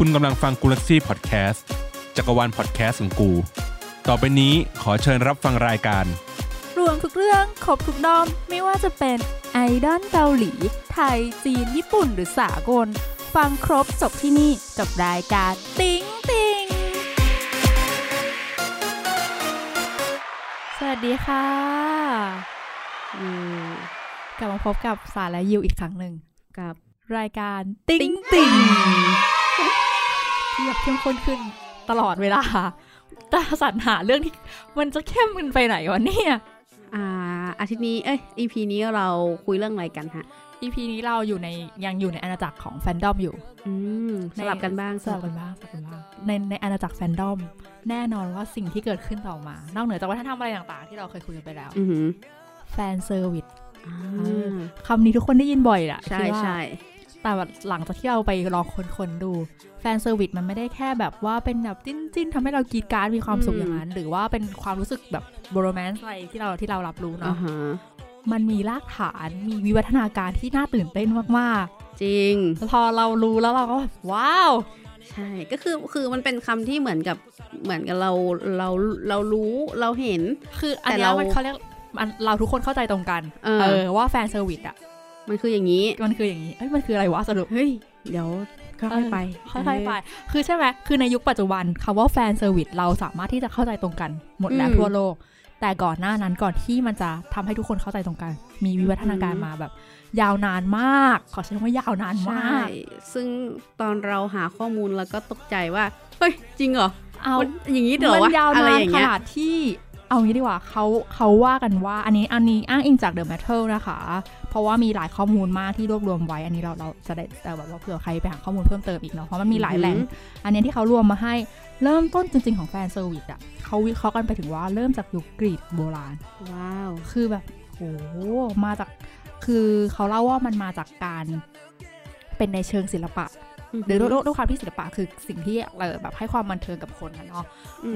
คุณกำลังฟังกูลักซี่พอดแคสต์จักรวาลพอดแคสต์ของกู ต่อไปนี้ขอเชิญรับฟังรายการ รวมทุกเรื่องครบทุกด้อม ไม่ว่าจะเป็นไอดอลเกาหลี ไทย จีน ญี่ปุ่นหรือสากล ฟังครบจบที่นี่กับรายการติ๊งติงสวัสดีค่ะกลับมาพบกับสาและยิวอีกครั้งหนึ่งกับรายการติ๊งติง ที่แบบเข้มข้นขึ้นตลอดเวลาตาสรรหาเรื่องที่มันจะเข้มมันไปไหนวะเนี่ย อ่า อาทิตย์นี้ เอ้ย EP นี้เราคุยเรื่องอะไรกันฮะ EP นี้เราอยู่ในยังอยู่ในอาณาจักรของแฟนดอมอยู่ อืมสลับกันบ้างสลับกันบ้างสลับกันบ้าง ในในอาณาจักรแฟนดอม แน่นอนว่าสิ่งที่เกิดขึ้นต่อมา นอกเหนือจากวัฒนธรรมอะไรต่างๆ ที่เราเคยคุยกันไปแล้วอือหือแฟนเซอร์วิสอ่าคำนี้ทุกคนได้ยินบ่อยแหละใช่คิดว่าใช่ แต่ว่าหลังจากที่เราไปลองค้นๆดู แฟนเซอร์วิสมันไม่ได้แค่แบบว่าเป็นแบบจิ้นจิ้นๆทำให้เรากรี๊ดกร๊าดมีความสุขอย่างนั้น หรือว่าเป็นความรู้สึกแบบโรแมนติกอะไรที่เราที่เรารับรู้อ่าเนาะฮะมันมีรากฐานมีวิวัฒนาการที่น่าตื่นเต้นมากจริงๆพอเรารู้แล้วเราก็แบบว้าวใช่ ก็คือคือมันเป็นคำที่เหมือนกับเหมือนกับเราเราเรารู้เราเห็น คืออันแต่เนี้ยเรามันเขาเรียกมันเราทุกคนเข้าใจตรงกัน เออเออว่าแฟนเซอร์วิสอะ มันคืออย่างนี้ มันคืออย่างนี้เอ้ยมันคืออะไรวะสรุป เฮ้ย เดี๋ยวค่อยๆไป ค่อยๆไป คือใช่ไหมคือในยุคปัจจุบันคำว่าแฟนเซอร์วิสเราสามารถที่จะเข้าใจตรงกัน หมดแล้วทั่วโลก แต่ก่อนหน้านั้นก่อนที่มันจะทำให้ทุกคนเข้าใจตรงกัน มีวิวัฒนาการมาแบบ ยาวนานมาก ขอใช้คำว่ายาวนานใช่มาก ซึ่งตอนเราหาข้อมูลแล้วก็ตกใจว่า เฮ้ย จริงเหรอ เอามันอย่างนี้เหรอมันวะยาวอะไรนานอย่างเงี้ยขนาดที่เอางี้ดีกว่าเขาเขาว่ากันว่า อันนี้อันนี้อ้างอิงจาก The Matter นะคะ เพราะว่ามีหลายข้อมูลมากที่รวบรวมไว้ อันนี้เราเราจะได้แต่แบบว่าเผื่อใครไปหาข้อมูลเพิ่มเติมอีกเนาะเพราะมันมีหลายแหล่งอันนี้ที่เขารวมมาให้เริ่มต้นจริง ๆของแฟนเซอร์วิสอะเขาวิเคราะห์กันไปถึงว่าเริ่มจากยุคกรีกโบราณ ว้าว คือแบบโหมาจากคือเขาเล่าว่ามันมาจากการเป็นในเชิงศิลปะ หรือด้วยด้วยด้วยความที่ศิลปะคือสิ่งที่เออแบบให้ความบันเทิงกับคนนะเนาะ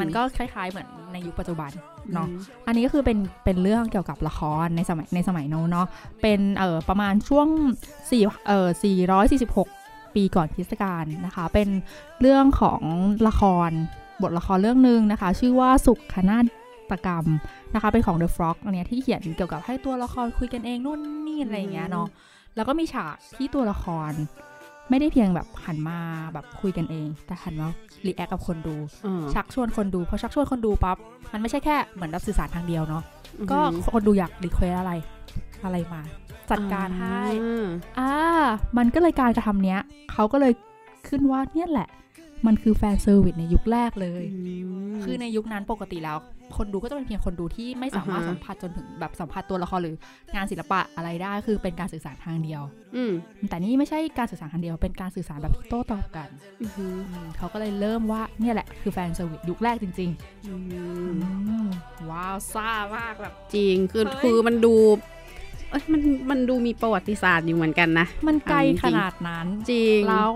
มันก็คล้าย ๆ เหมือนในยุคปัจจุบันเนาะอันนี้ก็คือเป็นเป็นเรื่องเกี่ยวกับละครในสมัยในสมัยโน้นเนาะเป็นเอ่อประมาณช่วง4เอ่อ446ปีก่อนคริสตกาลนะคะ เป็นเรื่องของละครบทละครเรื่องหนึ่งนะคะ ชื่อว่าสุขนาตกรรมนะคะ เป็นของ The Frogs อันเนี้ยที่เขียนเกี่ยวกับให้ตัวละครคุยกันเองนู่นนี่อะไรอย่างเงี้ยเนาะแล้วก็มีฉากที่ตัวละคร ไม่ได้เพียงแบบหันมาแบบคุยกันเอง แต่หันมา react กับคนดูอ่าชักชวนคนดู พอชักชวนคนดูปั๊บ มันไม่ใช่แค่เหมือนรับสื่อสารทางเดียวเนาะอือหือก็คนดูอยาก request อะไร อะไรมา จัดการให้อ่าอ่า มันก็เลยการกระทำเนี้ย เขาก็เลยขึ้นว่าเนี่ยแหละ มันคือแฟนเซอร์วิสในยุคแรกเลยคือในยุคนั้นปกติแล้ว คนดูก็จะเป็นเพียงคนดูที่ไม่สามารถอ่าฮะสัมผัสจนถึงแบบสัมผัสตัวละครหรืองานศิลปะอะไรได้คือเป็นการสื่อสารทางเดียวอืมแต่นี่ไม่ใช่การสื่อสารทางเดียว เป็นการสื่อสารแบบโต้ตอบกันอือหืออืมเขาก็เลยเริ่มว่าเนี่ยแหละคือแฟนเซอร์วิสยุคแรกจริงๆอืมอืมว้าวซ่ามากแบบจริงคือเฮ้ยคือมันดูเอ้ยมันมันดูมีประวัติศาสตร์อยู่เหมือนกันนะ มันไกลเอาจริงขนาดนั้น จริง แล้ว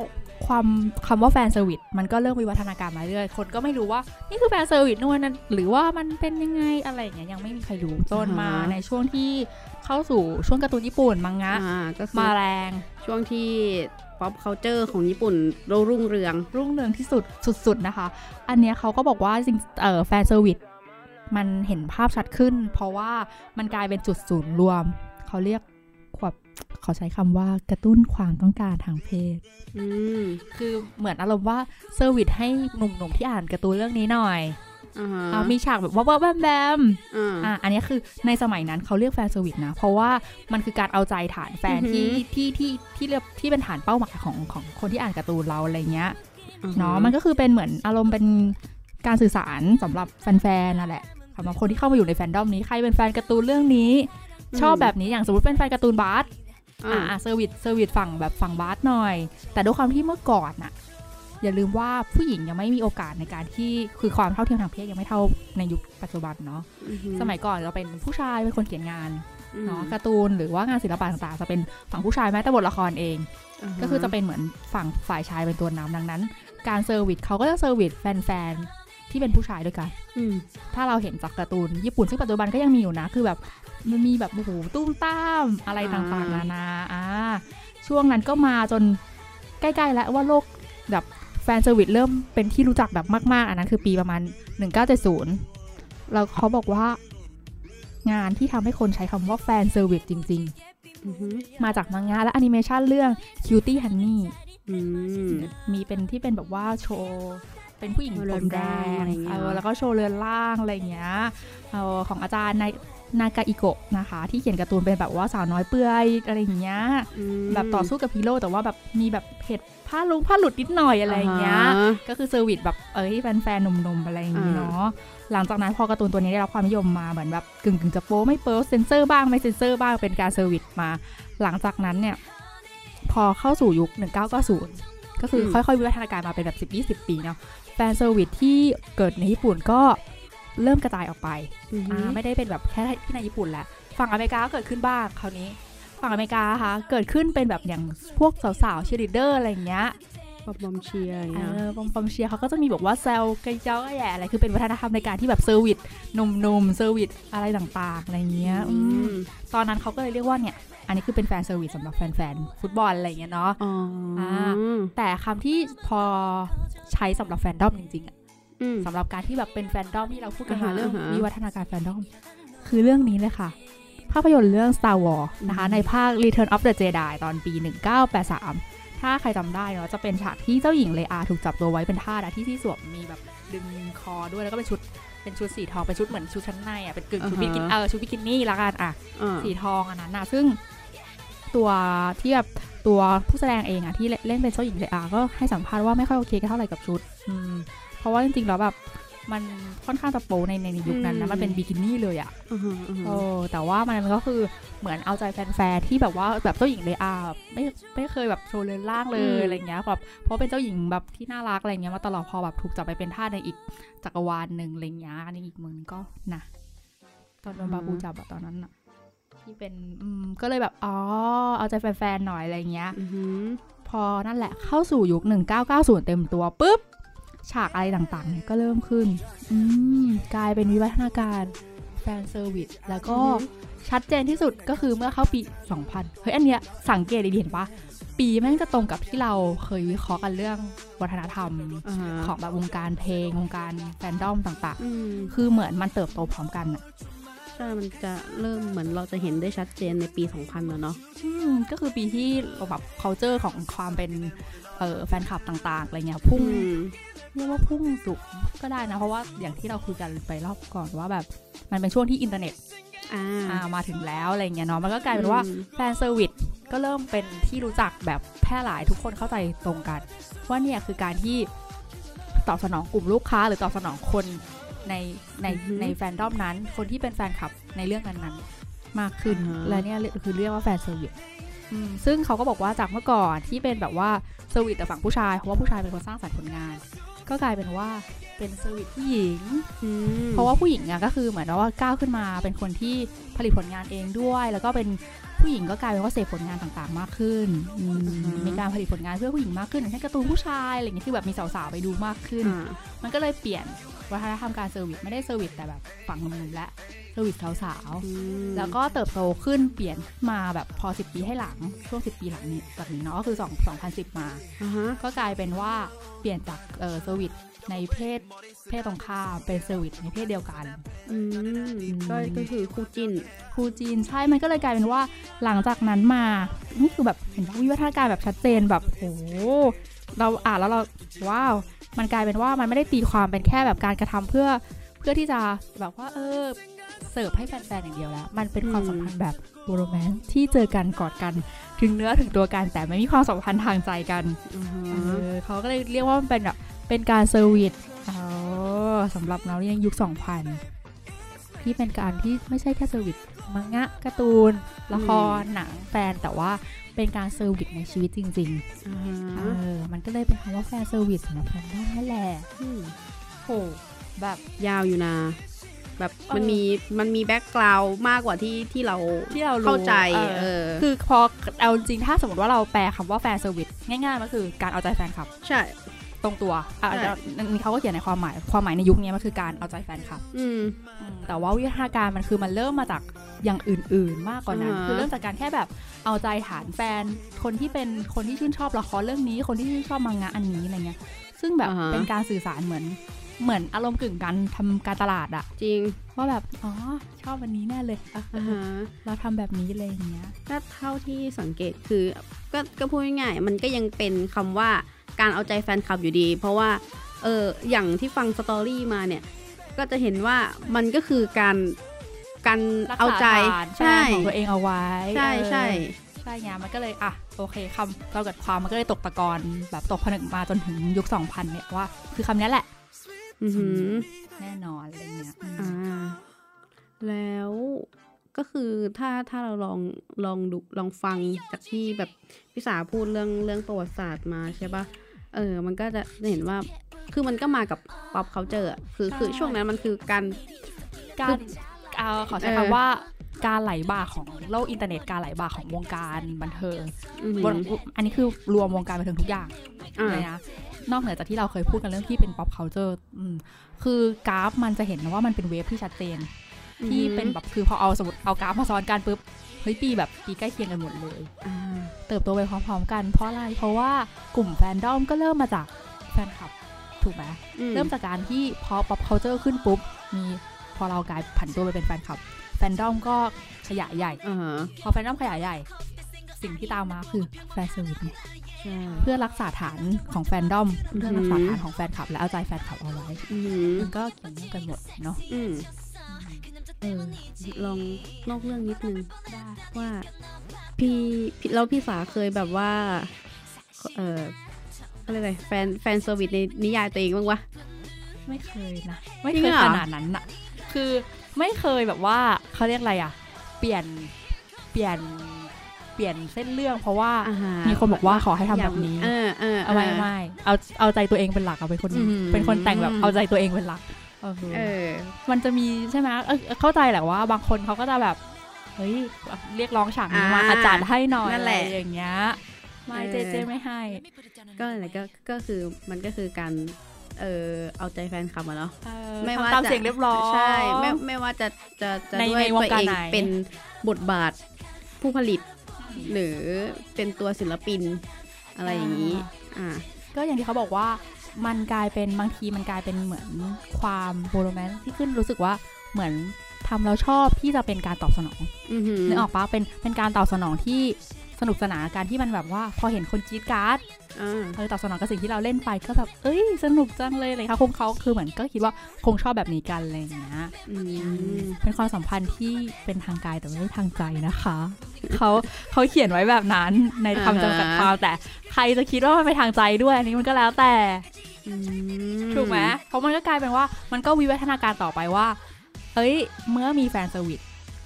ความคำว่าแฟนเซอร์วิสมันก็เริ่มวิวัฒนาการมาเรื่อยคนก็ไม่รู้ว่านี่คือแฟนเซอร์วิสนู่นนั่นหรือว่ามันเป็นยังไงอะไรอย่างเงี้ยยังไม่มีใครรู้จนมาอ่าฮะในช่วงที่เข้าสู่ช่วงการ์ตูนญี่ปุ่นมังงะอ่าก็คือมาแรงช่วงที่ pop culture ของญี่ปุ่นรุ่งเรือง รุ่งเรืองที่สุดสุดๆนะคะ อันเนี้ยเขาก็บอกว่าจริงเอ่อแฟนเซอร์วิสมันเห็นภาพชัดขึ้น เพราะว่ามันกลายเป็นจุดศูนย์รวม เขาเรียกแบบเขาใช้คำว่ากระตุ้นความต้องการทางเพศอืมคือเหมือนอารมณ์ว่าเซอร์วิสให้หนุ่มๆที่อ่านการ์ตูนเรื่องนี้หน่อยอ่าฮะเอามีฉากแบบว่าวับๆแวมๆอ่าอะอันนี้คือในสมัยนั้นเขาเรียกแฟนเซอร์วิสนะ เพราะว่ามันคือการเอาใจฐานแฟนอือหืที่ที่ที่ที่เรียกที่เป็นฐานเป้าหมายของของคนที่อ่านการ์ตูนเราอะไรเงี้ยอ่ฮเนาะมันก็คือเป็นเหมือนอารมณ์เป็นการสื่อสารสำหรับแฟนๆนั่นแหละสำหรับคนที่เข้ามาอยู่ในแฟนดอมนี้ใครเป็นแฟนการ์ตูนเรื่องนี้ ชอบแบบนี้อย่างสมมติเป็นแฟนการ์ตูนบาส อ่าอ่าเซอร์วิสเซอร์วิสฝั่งแบบฝั่งบาสหน่อย แต่ด้วยความที่เมื่อก่อนอะอย่าลืมว่าผู้หญิงยังไม่มีโอกาสในการที่คือความเท่าเทียมทางเพศยังไม่เท่าในยุคปัจจุบันเนาะอือหือสมัยก่อนเราเป็นผู้ชายเป็นคนเขียนงานอืมเนาะการ์ตูนหรือว่างานศิลปะต่างๆ จะเป็นฝั่งผู้ชายแม้แต่บทละครเองาฮก็คือจะเป็นเหมือนฝั่งฝ่ายชายเป็นตัวนำดังนั้น การเซอร์วิสเขาก็จะเซอร์วิสแฟนๆที่เป็นผู้ชายด้วยกันอืมถ้าเราเห็นจากการ์ตูนญี่ปุ่นซึ่งปัจจุบันก็ยังมีอยู่นะ คือแบบ มันมีแบบโอ้โหตู้มต้ามอะไรต่างๆนานาอ่าช่วงนั้นก็มาจนใกล้ๆแล้วว่าโลกแบบแฟนเซอร์วิสเริ่มเป็นที่รู้จักแบบมาก ๆ อันนั้นคือปีประมาณ 1970 แล้วเขาบอกว่างานที่ทำให้คนใช้คำว่าแฟนเซอร์วิสจริงๆอือหือมาจากมังงะและแอนิเมชันเรื่อง Cutie Honey อืมมีเป็นที่เป็นแบบว่าโชว์เป็นผู้หญิงเรืผอนมแดร่างงอะไรอย่างเงี้ยเออแล้วก็โชว์เรือนร่าง อะไรอย่างเงี้ยเออของอาจารย์ใน นากาอิโกะนะคะ ที่เขียนการ์ตูนเป็นแบบว่าสาวน้อยเปื่อยอะไรอย่างเงี้ยอืมแบบต่อสู้กับฮีโร่แต่ว่าแบบมีแบบเผ็ดผ้าลุงผ้าหลุดนิดหน่อยอะไรอย่างเงี้ยาฮะก็คือเซอร์วิสแบบเอ้ยแฟนๆหนุ่มๆอะไรอย่างงี้อ่าเนาะหลังจากนั้นพอการ์ตูนตัวนี้ได้รับความนิยมมาเหมือนแบบกึ่งๆจะโป๊ไม่โป๊เซนเซอร์บ้างไม่เซนเซอร์บ้างเป็นการเซอร์วิสมา หลังจากนั้นเนี่ยพอเข้าสู่ยุค 1990 ก็คืออมค่อยๆวิวัฒนาการมาเป็นแบบ 10-20 ปีเนาะแฟนเซอร์วิสที่เกิดในญี่ปุ่นก็ เริ่มกระจายออกไปอือหือ่าอไม่ได้เป็นแบบแค่ที่ในญี่ปุ่นแล้วฝั่งอเมริกาก็เกิดขึ้นบ้างคราวนี้ ฝั่งอเมริกาค่ะเกิดขึ้นเป็นแบบอย่างพวกสาวๆเชียร์ลีดเดอร์อะไรอย่างเงี้ยบอมบอมเชียร์อย่างเอเงี้ยอปอมปอมเชียร์เขาก็จะมีบอกว่าแซลกระเจ้าแย่อะไรคือเป็นวัฒนธรรมในการที่แบบเซอร์วิสหนุ่มๆ service อะไรต่างๆอะไรเงี้ยอือืมมตอนนั้นเขาก็เลยเรียกว่าเนี่ย อันนี้คือเป็น fan service สำหรับแฟนๆฟุตบอลอะไรเงี้ยเนาะอ๋ออาแต่คำที่พอใช้สำหรับแฟนดอมจริงๆอะอืม สำหรับการที่แบบเป็นแฟนดอมที่เราพูดกันมาอ่าฮะเรื่องอ่าฮะวิวัฒนาการแฟนดอมคือเรื่องนี้เลยค่ะ ภาพยนตร์เรื่อง Star Wars นะคะอืมในภาค Return of the Jedi ตอนปี 1983 ถ้าใครจำได้เนาะจะเป็นฉากที่เจ้าหญิงเลอาถูกจับตัวไว้เป็นทาสอะที่ที่สวมมีแบบดึงคอด้วยแล้วก็เป็นชุดเป็นชุดสีทองเป็นชุดเหมือนชุดชั้นในอะเป็นกึ่งชุดบิกินเออชุดบิกินี่ละกันอะอ่าสีทองอันนั้นนะซึ่งตัวที่แบบตัวผู้แสดงเองอะที่เล่นเป็นเจ้าหญิงเลอาก็ให้สัมภาษณ์ว่าไม่ค่อยโอเคกันเท่าไหร่กับชุดอืมเพ ราะว่าจริงๆแล้วแบบมันค่อนข้างจะโป๊ในในยุคนั้นนะมันเป็นบิกินี่เลยอะอ่าฮะอ่าฮะโอ้แต่ว่ามันก็คือเหมือนเอาใจแฟนๆที่แบบว่าแบบเจ้าหญิงเลอาแบบไม่ไม่เคยแบบโชว์เรือนร่างเลยอะไรเงี้ยแบบเพราะเป็นเจ้าหญิงแบบที่น่ารักอะไรเงี้ยมาตลอดพอแบบถูกจับไปเป็นทาสในอีกจักรวาลหนึ่งอะไรเงี้ยอันนี้อีกเมืองนึงก็นะตอนโดน Jabba จับอะตอนนั้นอะที่เป็นอืมก็เลยแบบอ๋อเอาใจแฟนๆหน่อยอะไรเงี้ยอือหือพอนั่นแหละเข้าสู่ยุค1990 เต็มตัวปุ๊บ ฉากอะไรต่างๆเนี่ยก็เริ่มขึ้นอืมกลายเป็นวิวัฒนาการ fan service แล้วก็ชัดเจนที่สุดก็คือเมื่อเข้าปี 2000 เฮ้ย อันเนี้ยสังเกตดีๆเห็นปะปีแม่งจะตรงกับที่เราเคยวิเคราะห์กันเรื่องวัฒนธรรมอ่าฮะของแบบวงการเพลงวงการแฟนดอมต่างอืมๆคือเหมือนมันเติบโตพร้อมกันอะใช่ มันจะเริ่มเหมือนเราจะเห็นได้ชัดเจนในปี 2000 แล้วเนาะอืมก็คือปีที่แบบ culture ของความเป็น เออแฟนคลับต่างๆอะไรเงี้ยพุ่งอืมเรียกว่าพุ่งสุดก็ได้นะ เพราะว่าอย่างที่เราคุยกันไปรอบก่อนว่าแบบมันเป็นช่วงที่อินเทอร์เน็ตอ่าอ่ามาถึงแล้วอะไรเงี้ยเนาะมันก็กลายเป็นว่าอืม fan serviceก็เริ่มเป็นที่รู้จักแบบแพร่หลายทุกคนเข้าใจตรงกัน ว่าเนี่ยคือการที่ตอบสนองกลุ่มลูกค้า หรือตอบสนองคนในในในแฟนดอมนั้น คนที่เป็นแฟนคลับในเรื่องนั้นๆ มากขึ้นและเนี่ยคือเรียกว่า fan service อืมซึ่งเขาก็บอกว่าจากเมื่อก่อนที่เป็นแบบว่า service แต่ฝั่งผู้ชาย เพราะว่าผู้ชายเป็นคนสร้างสรรค์ผลงาน ก็กลายเป็นว่าเป็น service ผู้หญิงอืมเพราะว่าผู้หญิงอะก็คือเหมือนว่าก้าวขึ้นมาเป็นคนที่ผลิตผลงานเองด้วย แล้วก็เป็นผู้หญิงก็กลายเป็นว่าเสพผลงานต่างๆ มากขึ้นอืมมีการผลิตผลงานเพื่อผู้หญิงมากขึ้นอย่างเช่นการ์ตูนผู้ชายอะไรอย่างเงี้ยที่แบบมีสาวๆไปดูมากขึ้นอ่ามันก็เลยเปลี่ยน วัฒนธรรมการ service ไม่ได้ service แต่แบบฝั่งหนุ่มๆและ service สาวๆอืมแล้วก็เติบโตขึ้นเปลี่ยนมาแบบพอ 10 ปีให้หลังช่วง 10 ปีหลังนี้จากนี้เนาะก็คือ2 2010 มาอ่าฮะก็กลายเป็นว่าเปลี่ยนจากเออ service ในเพศเพศตรงข้ามเป็น service ในเพศเดียวกันอืมก็ก็คือคู่จิ้นคู่จิ้นใช่มันก็เลยกลายเป็นว่าหลังจากนั้นมานี่คือแบบเห็นว่าวิวัฒนาการแบบชัดเจนแบบโอ้โหเราอ่านแล้วเรา wow มันกลายเป็นว่ามันไม่ได้ตีความเป็นแค่แบบการกระทำเพื่อเพื่อที่จะแบบว่าเออเสิร์ฟให้แฟนๆอย่างเดียวแล้ว มันเป็นความอืมสัมพันธ์แบบ romance ที่เจอกันกอดกัน ถึงเนื้อถึงตัวกันแต่ไม่มีความสัมพันธ์ทางใจกันอ่าฮะเออเขาก็เลยเรียกว่ามันเป็นแบบเป็นการ service เออสำหรับเราเนี่ยยุค 2000 ที่เป็นการที่ไม่ใช่แค่ service มังงะการ์ตูน ละครหนังแฟนแต่ว่า เป็นการ service ในชีวิตจริงอ่าๆฮะเออมันก็เลยเป็นคำว่า fan service สำหรับแฟนได้นั่นแหละมโหแบบยาวอยู่นะ แบบเออมันมีมันมี background มากกว่าที่ที่เราที่เรารู้เข้าใจเออเออคือพอเอาจริงถ้าสมมติว่าเราแปลคำว่า fan service ง่ายๆก็คือการเอาใจแฟนคลับ ใช่ ตตรงตัวอะใช่นี่เขาก็เขียนในความหมาย ความหมายในยุคนี้มันคือการเอาใจแฟนคลับอืมอืมแต่ว่าวิวัฒนาการมันคือมันเริ่มมาจากอย่างอื่น ๆ มากกว่านั้นอ่าฮะคือเริ่มจากการแค่แบบเอาใจฐานแฟน คนที่เป็นคนที่ชื่นชอบละครเรื่องนี้ คนที่ชื่นชอบมังงะอันนี้อะไรเงี้ย ซึ่งแบบอ่าฮะเป็นการสื่อสารเหมือนเหมือนอารมณ์กึ่งการทำการตลาดอะจริงว่าแบบ อ๋อ ชอบวันนี้แน่เลยอะอ่าฮะเราทำแบบนี้เลยอย่างเงี้ยก็เท่าที่สังเกตคือ ก็ก็พูดง่ายๆมันก็ยังเป็นคำว่า การเอาใจแฟนคลับอยู่ดี เพราะว่าเอออย่างที่ฟังสตอรี่มาเนี่ย ก็จะเห็นว่ามันก็คือการการรักษาเอาใจฐานแฟใช่นของตัวเองเอาไว้ ใช่เออใช่ใช่ไงมันก็เลยอะโอเคคำเราเกิดความมันก็เลยตกตะกอนแบบตกผนึกมาจนถึงยุค 2000 เนี่ยว่า คือคำนี้แหละอือหือแน่นอนอะไรเงี้ยอืมอ่าแล้วก็คือถ้าถ้าเราลองลองดูลองฟังจากที่แบบพี่สาพูดเรื่องเรื่องประวัติศาสตร์มาใช่ปะ เออ มันก็จะเห็นว่าคือมันก็มากับ pop culture อะคือคือช่วงนั้นมันคือการการเอาขอใช้เออคำว่าการไหลบ่าของโลกอินเทอร์เน็ตการไหลบ่าของวงการบันเทิงอือหือวงอันนี้คือรวมวงการบันเทิงทุกอย่างอ่าเลยนะนอกเหนือจากที่เราเคยพูดกันเรื่องที่เป็น pop culture อืมคือกราฟมันจะเห็นนะว่ามันเป็นเวฟที่ชัดเจน ที่เป็นแบบคือพอเอาสมมติเอากราฟมาซ้อนกันปุ๊บเฮ้ยปีแบบปีใกล้เคียงกันหมดเลยอ่าเติบโตไปพร้อมๆกันเพราะอะไรเพราะว่ากลุ่มแฟนดอมก็เริ่มมาจากแฟนคลับถูกไหมอืเริ่มจากการที่พอ pop culture ขึ้นปุ๊บมีพอเรากลายผันตัวไปเป็นแฟนคลับ แฟนดอมก็ขยายใหญ่อ่าฮะพอแฟนดอมขยายใหญ่ สิ่งที่ตามมาคือ fan service ไงใช่เพื่อรักษาฐานของแฟนดอมอือหือเพื่อรักษาฐานของแฟนคลับ และเอาใจแฟนคลับเอาไว้อือหือมันก็เกี่ยวเนื่องกันหมดเนาะอืม เออลองนอกเรื่องนิดนึงได้ว่าพี่พี่แล้วพี่สาเคยแบบว่า เอออะไรยกอะไร fan fan service ในนิยายตัวเองบ้างวะไม่เคยนะ ไม่จริเคงยเหรอขนาดนั้นอะคือไม่เคยแบบว่าเขาเรียกอะไรอะเปลี่ยนเปลี่ยนเปลี่ยนเส้นเรื่องเพราะว่าอ่าฮะมีคนบอกว่าขอให้ทำแบบนี้เออเออเอาไม่ไม่เอาเอาใจตัวเองเป็นหลักเอาเป็นคนอืมเป็นคนแต่งแบบเอาใจตัวเองเป็นหลัก เออเออ มันจะมีใช่ไหมเออเข้าใจแหละว่า บางคนเขาก็จะแบบ เฮ้ย เรียกร้องฉากนี้มาอ่าอาจารย์ให้หน่อยนั่นอะแหไรละอย่างเงี้ย ไม่เออเจเจไม่ให้ ก็อะไรก็ ก็คือมันก็คือการ เออเอาใจแฟนคลับอะเนาะเออไม่ทำว่าตามจะเสียงเรียบร้อย ใช่ ไม่ไม่ว่าจะจะจะในด้วยในวงตัวการเองไหนเป็นบทบาทผู้ผลิต หรือเป็นตัวศิลปินอะไรอย่างนี้ อ่า ก็อย่างที่เขาบอกว่า มันกลายเป็นบางทีมันกลายเป็นเหมือนความโรแมนต์ที่ขึ้นรู้สึกว่าเหมือนทำแล้วชอบที่จะเป็นการตอบสนองอือหือนึกออกปะเป็นเป็นการตอบสนองที่ สนุกสนานการที่มันแบบว่า พอเห็นคนจี๊ดการ์ดอ่าเออตอบสนองกับสิ่งที่เราเล่นไปก็แบบเอ้ย สนุกจังเลยเลยค่ะคงเขาคือเหมือนก็คิดว่าคงชอบแบบนี้กันอะไรอย่างเงี้ยอืมเป็นความสัมพันธ์ที่เป็นทางกายแต่ไม่ได้ทางใจนะคะเขาเขาเขียนไว้แบบนั้นในคำจำกัดความแต่ใครจะคิดว่ามันไปทางใจด้วยอันนี้มันก็แล้วแต่อืถูกไหมเพราะมันก็กลายเป็นว่ามันก็วิวัฒนาการต่อไปว่า เอ้ย เมื่อมี fan service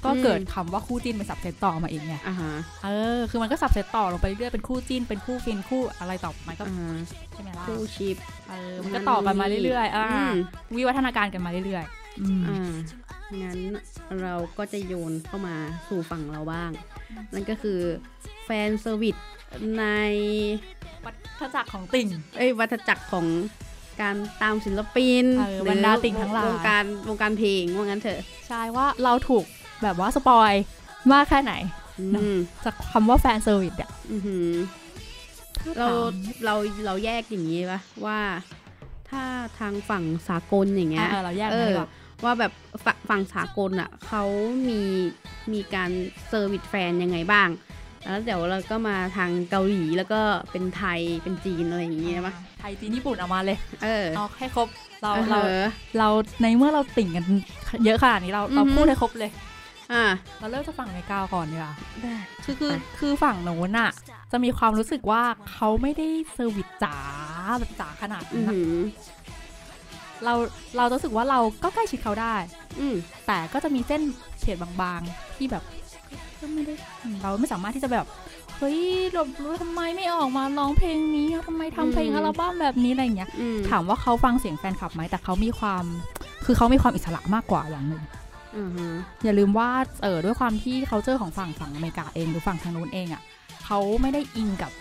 ก็เกิดคำว่าคู่จิ้นเป็น subset ต่อมาเองไงอ่าฮะเออ คือมันก็ subset ต่อลงไปเรื่อยๆเป็นคู่จิ้น เป็นคู่ฟินคู่อะไรต่อมันก็อ่าฮะใช่ไหมล่ะคู่ ship เออมันก็ต่อกันมาเรื่อยๆอ่าอืมวิวัฒนาการกันมาเรื่อยๆอืมอ่างั้นเราก็จะโยนเข้ามาสู่ฝั่งเราบ้าง นั่นก็คือ fan service ในวัฏจักรของติ่ง เอ้ยวัฏจักรของการตามศิลปินเออหรือบรรดาติ่งทั้งหลายวงการวงการเพลงว่างั้นเถอะ ใช่ว่าเราถูก แบบว่า spoil มากแค่ไหนอืมจากคำว่า fan service เนี่ยอือหือเราเราเราแยกอย่างนี้ปะว่าถ้าทางฝั่งสากลอย่างเงี้ยเออเราแยกเอกันอดีกว่าว่าแบบฝั่งสากลอะเขามีมีการ service แฟนยังไงบ้าง แล้วเดี๋ยวเราก็มาทางเกาหลีแล้วก็เป็นไทยเป็นจีนอะไรอย่างเงี้ยปะไทยจีนญี่ปุ่นเออกมาเลย เออเอาให้ครบเราออเราเหอะเราในเมื่อเราติ่งกันเยอะขนาดนี้เราเราอือฮึพูดให้ครบเลย อ่าเราเริ่มจากฝั่งอเมริกาก่อนดีกว่าได้คือคือไปคือฝั่งโน้นอะจะมีความรู้สึกว่าเขาไม่ได้เซอร์วิสจ๋าแบบจ๋าขนาดอืนั้อนอะหือเราเรารู้สึกว่าเราก็ใกล้ชิดเขาได้ อืมแต่ก็จะมีเส้นเขตบางๆที่แบบก็ไม่ได้เราไม่สามารถที่จะแบบเฮ้ยเรารู้ทำไมไม่ออกมาร้องเพลงนี้อะทำไมทำเพลงอัลบั้มแบบนี้อะไรอย่างเงี้ยอืมถามว่าเขาฟังเสียงแฟนคลับไหมแต่เขามีความ คือเขามีความอิสระมากกว่าอย่างหนึ่ง อ่าฮะอย่าลืมว่าเออด้วยความที่เขาเจอของฝั่งฝั่งอเมริกาเองหรือฝั่งทางนู้นเองอะ่ะเขาไม่ได้อิงกับ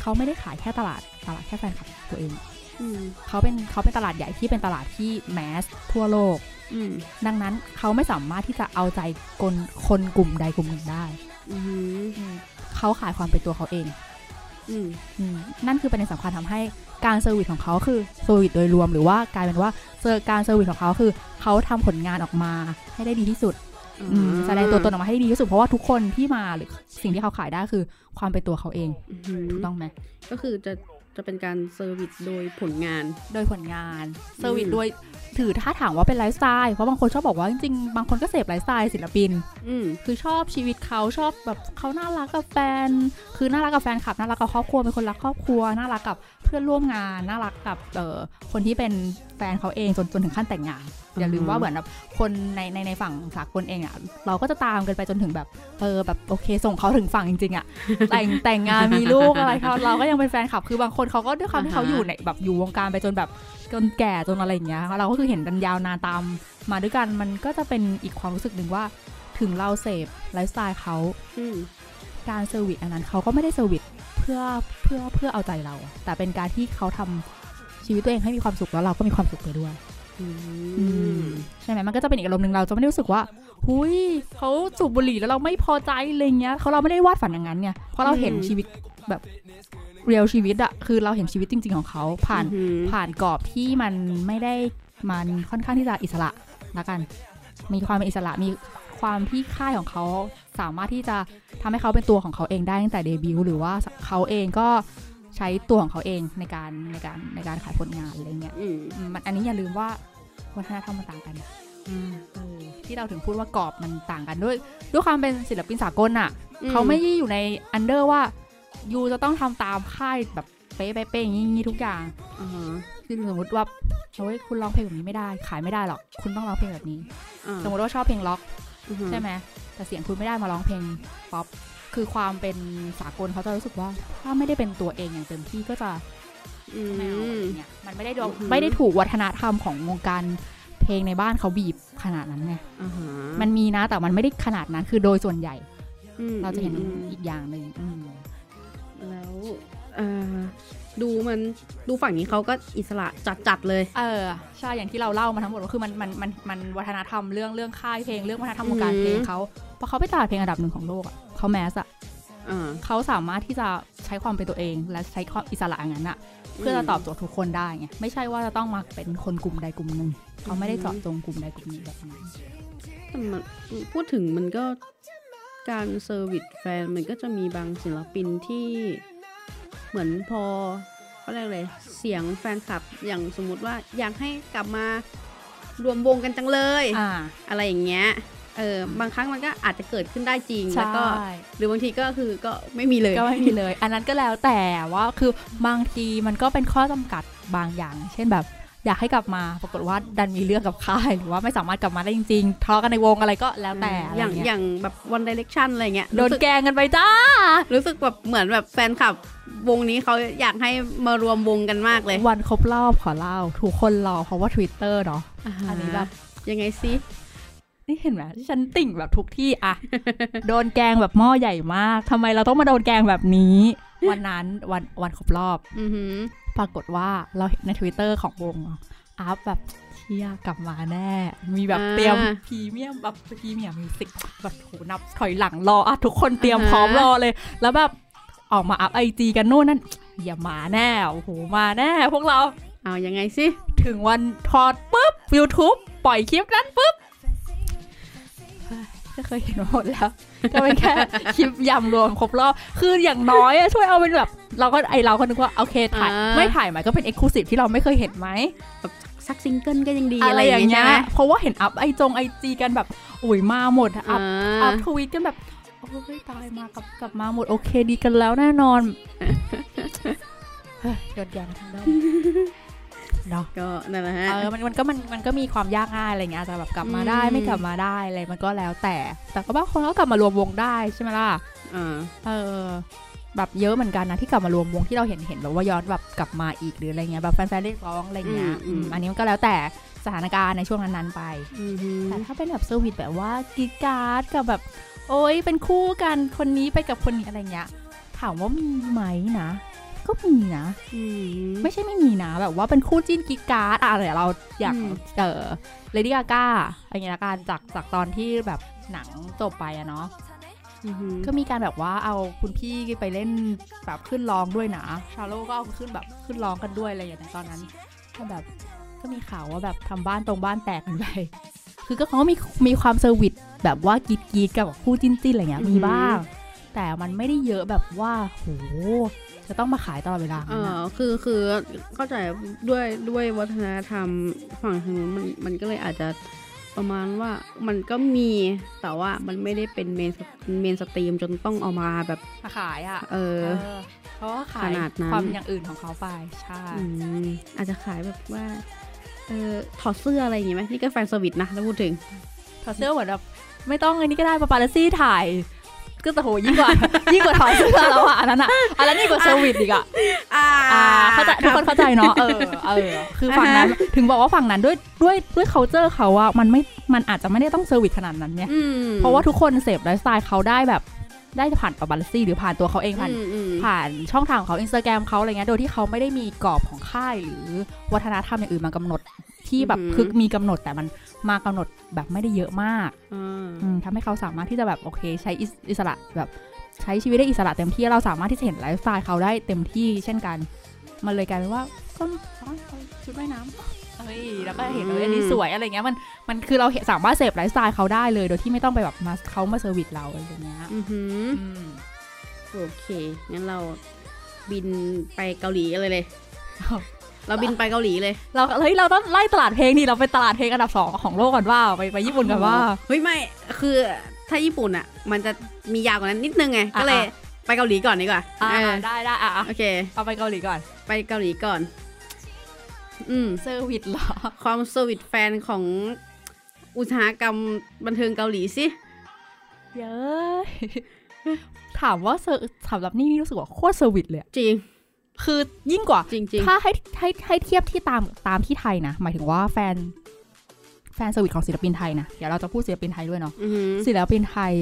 เขาไม่ได้ขายแค่ตลาดตลาดแค่แฟนคลับตัวเองออืมเขาเป็นเขาเป็นตลาดใหญ่ที่เป็นตลาดที่แมสทั่วโลกอืมดังนั้นเขาไม่สามารถที่จะเอาใจคนคนกลุ่มใดกลุ่มหนึ่งได้อืมเขาขายความเป็นตัวเขาเองอืมอืมนั่นคือประเด็นสำคัญทำให้ การ service ของเขาคือ service โดยรวมหรือว่ากลายเป็นว่า ser- การ service ของเขาคือเขาทำผลงานออกมาให้ได้ดีที่สุดอืมแสดงตัวตนออกมาให้ดีที่สุดเพราะว่าทุกคนที่มาหรือสิ่งที่เขาขายได้คือความเป็นตัวเขาเองอืมถูกต้องไหมก็คือจะ จะเป็นการ service โดยผลงาน โดยผลงาน service โดยถือถ้าถามว่าเป็นไลฟ์สไตล์เพราะบางคนชอบบอกว่าจริงๆ บางคนก็เสพไลฟ์สไตล์ศิลปินอืมคือชอบชีวิตเขาชอบแบบเขาน่ารักกับแฟน คือน่ารักกับแฟนคลับน่ารักกับครอบครัวเป็นคนรักครอบครัวน่ารักกับเพื่อนร่วมงานน่ารักกับเอ่อคนที่เป็นแฟนเขาเองจนจนถึงขั้นแต่งงานอย่าลืมว่าเหมือนแบบคนในในในฝั่งสากลเองอะเราก็จะตามกันไปจนถึงแบบเออแบบโอเค ส่งเขาถึงฝั่งจริงๆอะแต่งแต่งงานมีลูกอะไรเขาเราก็ยังเป็นแฟนคลับคือบางคนเขาก็ด้วยความที่เขาอยู่ในแบบอยู่วงการไปจนแบบจนแก่จนอะไรอย่างเงี้ยเราก็คือเห็นกันยาวนานตาม มาด้วยกันมันก็จะเป็นอีกความรู้สึกหนึ่งว่าถึงเราเสพไลฟ์สไตล์เขาอืมการ service อันนั้นเขาก็ไม่ได้ service เพื่อเพื่อเพื่อเอาใจเราอะแต่เป็นการที่เขาทำชีวิตตัวเองให้มีความสุขแล้วเราก็มีความสุขไปด้วยอือืมมใช่ไหมมันก็จะเป็นอีกอารมณ์หนึ่งเราจะไม่ได้รู้สึกว่าหุยเขาสูบบุหรี่แล้วเราไม่พอใจอะไรเงี้ยเขาเราไม่ได้วาดฝันอย่างนั้นเนี่ยเพราะเราเห็นชีวิตแบบ เรียลชีวิตอะคือเราเห็นชีวิตจริง ๆของเขาผ่านอืมผ่านกรอบที่มันไม่ได้มันค่อนข้างที่จะอิสระละกัน มีความเป็นอิสระมีความที่ค่ายของเขาสามารถที่จะทำให้เขาเป็นตัวของเขาเองได้ตั้งแต่เดบิวต์หรือว่าเขาเองก็ใช้ตัวของเขาเองในการในการในการขายผลงานอะไรเงี้ยอืมอืมมันอันนี้อย่าลืมว่าวัฒนธรรมมันต่างกันเออที่เราถึงพูดว่ากรอบมันต่างกันด้วย ด้วยความเป็นศิลปินสากลอะ เขาไม่ได้อยู่ใน under ว่า you จะต้องทำตามค่ายแบบเป๊ะๆๆอย่างนี้อย่างนี้ทุกอย่างอ่าฮะคือสมมติว่าเฮ้ยคุณร้องเพลงแบบนี้ไม่ได้ ขายไม่ได้หรอก คุณต้องร้องเพลงแบบนี้อ่าสมมติว่าชอบเพลงร็อกอือฮึใช่ไหมแต่เสียงคุณไม่ได้มาร้องเพลงป๊อปคือความเป็นสากลเขาจะรู้สึกว่า ถ้าไม่ได้เป็นตัวเองอย่างเต็มที่ก็จะอืมไม่เอาอะไรเงี้ยมันไม่ได้โดนอือหือไม่ได้ถูกวัฒนธรรมของวงการเพลงในบ้านเขาบีบขนาดนั้นไงอ่าฮะมันมีนะแต่มันไม่ได้ขนาดนั้น คือโดยส่วนใหญ่อืมเราจะเห็นอืมอีกอย่างหนึ่งอืม แล้วเอ่อดูมันดูฝั่งนี้เขาก็อิสระจัดๆเลย เออใช่อย่างที่เราเล่ามาทั้งหมดก็คือมันมันมันมันวัฒนธรรมเรื่องเรื่องค่ายเพลงเรื่องวัฒนธรรมวงการเพลงอืมเขาเพราะเขาไปนตลาดเพลงอันดับหนึ่งของโลกอะเขาแมสอะอ่าเขาสามารถที่จะใช้ความเป็นตัวเองและใช้ความอิสระอย่างนั้นอะเพื่อจะตอบโจทย์ทุกคนได้ไงไม่ใช่ว่าจะต้องมาเป็นคนกลุ่มใดกลุ่มหนึ่งเขาไม่ได้เจาะจงกลุ่มใดกลุ่มหนึ่งแบบนั้นแต่มันพูดถึงมันก็ การ service แฟนมันก็จะมีบางศิลปินที่เหมือนพอเขาเรียกอะไรเสียงแฟนคลับอย่างสมมุติว่าอยากให้กลับมารวมวงกันจังเลยอ่าอะไรอะไรอย่างเงี้ยเออบางครั้งมันก็อาจจะเกิดขึ้นได้จริงใช่แล้วก็หรือบางทีก็คือก็ไม่มีเลยก็ไม่มีเลย อันนั้นก็แล้วแต่ว่าคือบางทีมันก็เป็นข้อจำกัดบางอย่าง เช่นแบบ อยากให้กลับมาปรากฏว่าดันมีเรื่องกับค่ายหรือว่าไม่สามารถกลับมาได้จริงๆทะเลาะกันในวงอะไรก็แล้วแต่อะไรอย่างเงี้อยย่างแบบ One Direction อะไรเงี้ยโดนรู้สึกแกล้งกันไปจ้า รู้สึกแบบเหมือนแบบแฟนคลับวงนี้เขาอยากให้มารวมวงกันมากเลย วันครบรอบขอเล่าทุกคนรอเพราะว่า Twitter เนาะอันนี้แบบยังไงซินี่เห็นไหมที่ฉันติ่งแบบทุกที่อะโดนแกล้งแบบหม้อใหญ่มากทำไมเราต้องมาโดนแกล้งแบบนี้ วันนั้นวันวันครบรอบ อือหือ ปรากฏว่าเราเห็นใน Twitter ของวงอัพแบบเที่ยกลับมาแน่ มีแบบเตรียม premiere แบบ premiere music แบบโหนับถอยหลังรออะทุกคนเตรียมพร้อมรอเลย แล้วแบบออกมาอัพไอจีกันนู่นนั่นอย่ามาแน่โอ้โหมาแน่ พวกเรา เอายังไงซิถึงวันทอดปุ๊บ YouTube ปล่อยคลิปนั้นปุ๊บ เฮ้ยก็เคยเห็นมาหมดแล้วก็เป็นแค่คลิปยำรวมครบรอบคืออย่างน้อยอะช่วยเอาเป็นแบบ เราก็ไอเราก็นึกว่าโอเคถ่ายอ่าไม่ถ่ายไหมก็เป็น exclusive ที่เราไม่เคยเห็นไหมสักซิงเกิลก็ยังดีอะอะไรไรอย่อาย่างงเงี้เงี้ยยเพราะว่าเห็นอัพไอจงไอจีกันแบบอุ้ยมาหมดอัพอ่าอัพทวีตกันแบบโอ้ยตายมากับกลับมาหมดโอเคดีกันแล้วแน่นอนเฮ้ยโดนแกงทั้งด้อม เนาะก็นั่นแหละฮะเออมันมันก็มันมันก็มีความยากง่ายอะไรเงี้ยอาจจะแบบกลับมาได้อืมไม่กลับมาได้อะไรมันก็แล้วแต่ แต่ก็บางคนก็กลับมารวมวงได้ใช่ไหมล่ะอ่าเออแบบเยอะเหมือนกันนะที่กลับมารวมวงที่เราเห็นเห็นแบบว่าย้อนแบบกลับมาอีกหรืออะไรเงี้ยแบบแฟนๆเรียกร้องอะไรเงี้ยอืมอันนี้มันก็แล้วแต่สถานการณ์ในช่วงนั้นๆไปอือหือแต่ถ้าเป็นแบบ service แบบว่ากรี๊ดกร๊าดกับแบบ โอ๊ยเป็นคู่กันคนนี้ไปกับคนนี้อะไรเงี้ยถามว่ามีไหมนะ ก็มีนะอืมไม่ใช่ไม่มีนะแบบว่าเป็นคู่จิ้นกรี๊ดกร๊าดอะอะไรเราอยากอืมเออเลดี้กาก้าอะไรเงี้ยละกันจากจากตอนที่แบบหนังจบไปอะเนาะอือหือก็มีการแบบว่าเอาคุณพี่ไปเล่นแบบขึ้นร้องด้วยนะ Shallow ก็เอาขึ้นแบบขึ้นร้องกันด้วยอะไรอย่างเงี้ยตอนนั้นก็แบบก็มีข่าวว่าแบบทำบ้านตรงบ้านแตกกันไปคือก็เขาก็มีมีความ serviceแบบว่ากรี๊ดกรี๊ดกับคู่จิ้นจิ้นอะไรเงี้ยมีบ้าง แต่มันไม่ได้เยอะแบบว่าโห จะต้องมาขายตลอดเวลาเองั้นออะคือคือเข้าใจด้วยด้วยวัฒนธรรมฝั่งทางนู้นมันมันก็เลยอาจจะประมาณว่ามันก็มีแต่ว่ามันไม่ได้เป็น main mainstream จนต้องเอามาแบบมาขายอะ เออเออเพราะว่าขายขนาดนั้นความอย่างอื่นของเขาไปใช่อืมอาจจะขายแบบว่าเออถอดเสื้ออะไรอย่างงี้ไหมนี่ก็ fan service นะถ้าพูดถึงถอดเสื้อเหมือนแบบไม่ต้องอันนี้ก็ได้ปาปารัสซี่ถ่าย ก็จะโหยิ่งกว่า ยิ่งกว่าถอดเสื้อแล้วอะอันนั้นอะอันนั้นยิ่งกว่า service อีกอะอ่าอ่าเข้าใจทุกคนเข้าใจเนาะเออเออคือฝั่งนั้นถึงบอกว่าฝั่งนั้นด้วยด้วยด้วย culture เขาอะมันไม่มันอาจจะไม่ได้ต้อง service ขนาดนั้นเนี่ยอืมเพราะว่าทุกคนเสพไลฟ์สไตล์เขาได้แบบได้ผ่านปาปารัสซี่หรือผ่านตัวเขาเองผ่านอืมอืมผ่านช่องทางของเขาอินสตาแกรมเขาอะไรเงี้ยโดยที่เขาไม่ได้มีกรอบของค่ายหรือวัฒนธรรมอย่างอื่นมากำหนดที่แบบอือหือคือมีกำหนดแต่มัน มากำหนดแบบไม่ได้เยอะมากอ่าอืมทำให้เขาสามารถที่จะแบบโอเค ใช้อิสอิสระแบบใช้ชีวิตได้อิสระเต็มที่เราสามารถที่จะเห็นไลฟ์สไตล์เขาได้เต็มที่เช่นกัน มันเลยกลายเป็นว่าก็อ๋อชุดว่ายน้ำเฮ้ยแล้วก็เห็นเลยอันนี้สวยอะไรเงี้ยมันมันคือเราเห็นสามารถเสพไลฟ์สไตล์เขาได้เลย โดยที่ไม่ต้องไปแบบมาเขามา service เราอะไรอย่างเงี้ยอือหืออืมโอเคงั้นเราบินไปเกาหลีกันเลยเลย เราบินไปเกาหลีเลย เราเฮ้ยเราต้องไล่ตลาดเพลงนี่เราไปตลาดเพลงอันดับสองของโลกก่อนว่าไปไปญี่ปุ่นกันว่าเฮ้ยไม่คือถ้าญี่ปุ่นอะ มันจะมียาวกว่านั้นนิดนึงไงอะก็เลยไปเกาหลีก่อนดีกว่าอ่าเออได้ได้อะอะโอเคเอาไปเกาหลีก่อน ไปเกาหลีก่อน อืม service เหรอความ service แฟนของอุตสาหกรรมบันเทิงเกาหลีสิเยอะถามว่าเซอร์สำหรับนี่นี่รู้สึกว่าโคตรเซอร์วิสเลยอะจริง คือยิ่งกว่าจริงจริงถ้าให้ให้ให้เทียบที่ตามตามที่ไทยนะ หมายถึงว่าแฟน fan service ของศิลปินไทยนะ เดี๋ยวเราจะพูดศิลปินไทยด้วยเนาะอือหือศิลปินไทย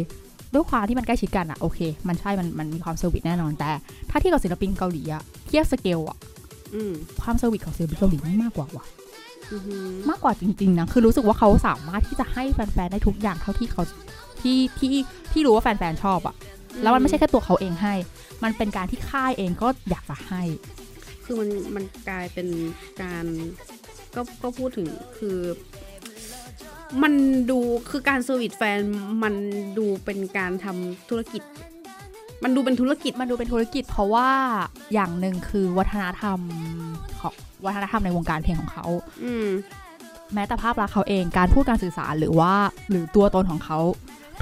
ด้วยความที่มันใกล้ชิดกันอะโอเค มันใช่ มันมันมีความ service แน่นอน แต่ ถ้าเทียบกับศิลปินเกาหลีอะเทียบสเกลอะอืมความ service ของศิลปินเกาหลีแม่งมากกว่าว่ะอือหือมากกว่าจริง ๆนะ คือรู้สึกว่าเขาสามารถที่จะให้แฟนๆได้ทุกอย่างเท่าที่เขาที่ที่ที่รู้ว่าแฟนๆชอบอะ แล้วมันไม่ใช่แค่ตัวเขาเองให้ มันเป็นการที่ค่ายเองก็อยากจะให้ คือมันมันกลายเป็นการก็ก็พูดถึงคือมันดูคือการ service แฟนมันดูเป็นการทำธุรกิจ มันดูเป็นธุรกิจมันดูเป็นธุรกิจ เพราะว่าอย่างหนึ่งคือวัฒนธรรมของวัฒนธรรมในวงการเพลงของเขาอืมแม้แต่ภาพลักษณ์เขาเองการพูดการสื่อสารหรือว่าหรือตัวตนของเขา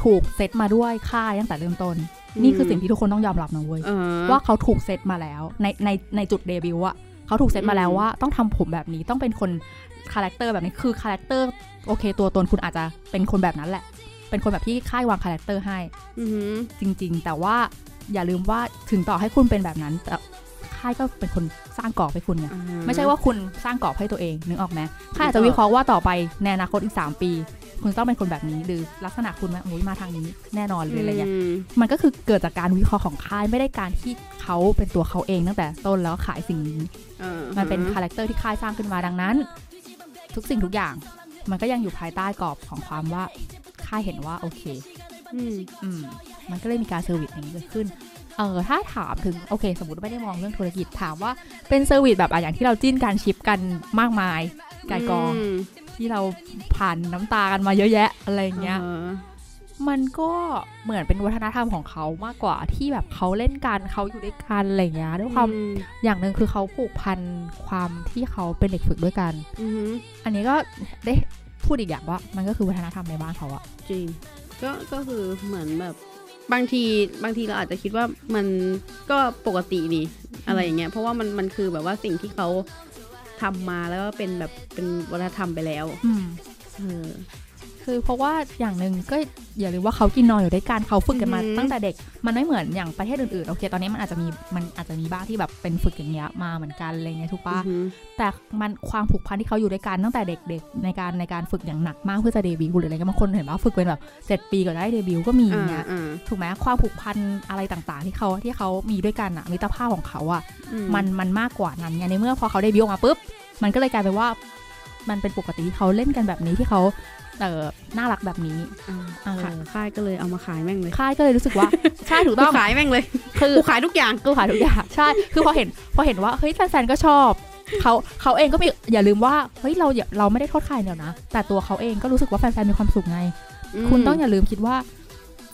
ถูกเซตมาด้วยค่ายตั้งแต่เริ่มต้นอืม นี่คือสิ่งที่ทุกคนต้องยอมรับนะเว้ยเออว่าเขาถูกเซตมาแล้ว ในในในจุดเดบิวต์อะเขาถูกเซตมาแล้วว่าต้องทำผมแบบนี้ต้องเป็นคน character แบบนี้คือ character โอเค ตัวตนคุณอาจจะเป็นคนแบบนั้นแหละ เป็นคนแบบที่ค่ายวาง character ให้อือหือจริง ๆ แต่ว่าอย่าลืมว่าถึงต่อให้คุณเป็นแบบนั้น แต่ค่ายก็เป็นคนสร้างกรอบให้คุณไงอ่าไม่ใช่ว่าคุณสร้างกรอบให้ตัวเองนึกออกไหมค่ายอาจจะวิเคราะห์ว่าต่อไปในอนาคตอีก 3 ปี คุณต้องเป็นคนแบบนี้หรือลักษณะคุณมาโอ้ยมาทางนี้แน่นอนเลยอะไรเงี้ยมมันก็คือเกิดจากการวิเคราะห์ของค่ายไม่ได้การที่เขาเป็นตัวเขาเองตั้งแต่ต้นแล้วก็ขายสิ่งนี้เออมันเป็น character ที่ค่ายสร้างขึ้นมาดังนั้น ทุกสิ่งทุกอย่าง มันก็ยังอยู่ภายใต้กรอบของความว่าค่ายเห็นว่าโอเคอืมอืมมันก็เลยมีการ service อย่างนี้เกิดขึ้นเออถ้าถามถึงโอเค สมมติไม่ได้มองเรื่องธุรกิจถามว่าเป็น service แบบอะอย่างที่เราจิ้นการชิปกันมากมาย กายกองมที่เราผ่านน้ำตากันมาเยอะแยะอะไรอย่างเงี้ยออมันก็เหมือนเป็นวัฒนธรรมของเขามากกว่าที่แบบเขาเล่นกันเขาอยู่ด้วยกันอะไรอย่างเงี้ยด้วยความอืมอย่างหนึ่งคือเขาผูกพันความที่เขาเป็นเด็กฝึกด้วยกันอือหืออันนี้ก็ได้พูดอีกอย่างว่ามันก็คือวัฒนธรรมในบ้านเขาอะจริงก็ก็คือเหมือนแบบบางทีบางทีเราอาจจะคิดว่ามันก็ปกติดีอะไรอย่างเงี้ยเพราะว่ามันมันคือแบบว่าสิ่งที่เขา ทำมาแล้วก็เป็นแบบเป็นวัฒนธรรมไปแล้ว อืมเออ คือเพราะว่าอย่างหนึ่งก็อย่าลืมว่าเขากินนอนอยู่ด้วยกันเขาฝึกกันมาอือหือตั้งแต่เด็กมันไม่เหมือนอย่างประเทศอื่นๆโอเค ตอนนี้มันอาจจะมีมันอาจจะมีบ้างที่แบบเป็นฝึกอย่างเงี้ยมาเหมือนกันอะไรเงี้ยถูกปะอือหือแต่มันความผูกพันที่เขาอยู่ด้วยกันตั้งแต่เด็กๆ ในการในการฝึกอย่างหนักมากเพื่อจะเดบิวต์หรืออะไรเงี้ยบางคนเห็นว่าฝึกเป็นแบบเจ็ดปีกว่าจะได้เดบิวต์ก็มีอ่าเนี่ยอ่าถูกไหมความผูกพันอะไรต่างๆ ที่เขาที่เขามีด้วยกันอะมิตรภาพของเขาอะอืมันมันมากกว่านั้นไงในเมื่อพอเขาเดบิวต์ออกมาปุ๊บมันก็เลยกลายเป็นว่า มันเป็นปกติที่เขาเล่นกันแบบนี้ที่เขาเออน่ารักแบบนี้อ่าเออขายค่ายก็เลยเอามาขายแม่งเลยค่ายก็เลยรู้สึกว่าใช่ถูกกูต้องขายแม่งเลย คือกูขายทุกอย่างกูขายทุกอย่างใช่คือพอเห็นพอเห็นว่าเฮ้ยแฟนๆก็ชอบเขาเขาเองก็มีอย่าลืมว่าเฮ้ยเราอย่าเราไม่ได้โทษใครเดียวนะแต่ตัวเขาเองก็รู้สึกว่าแฟนๆมีความสุขไง คุณต้องอย่าลืมคิดว่า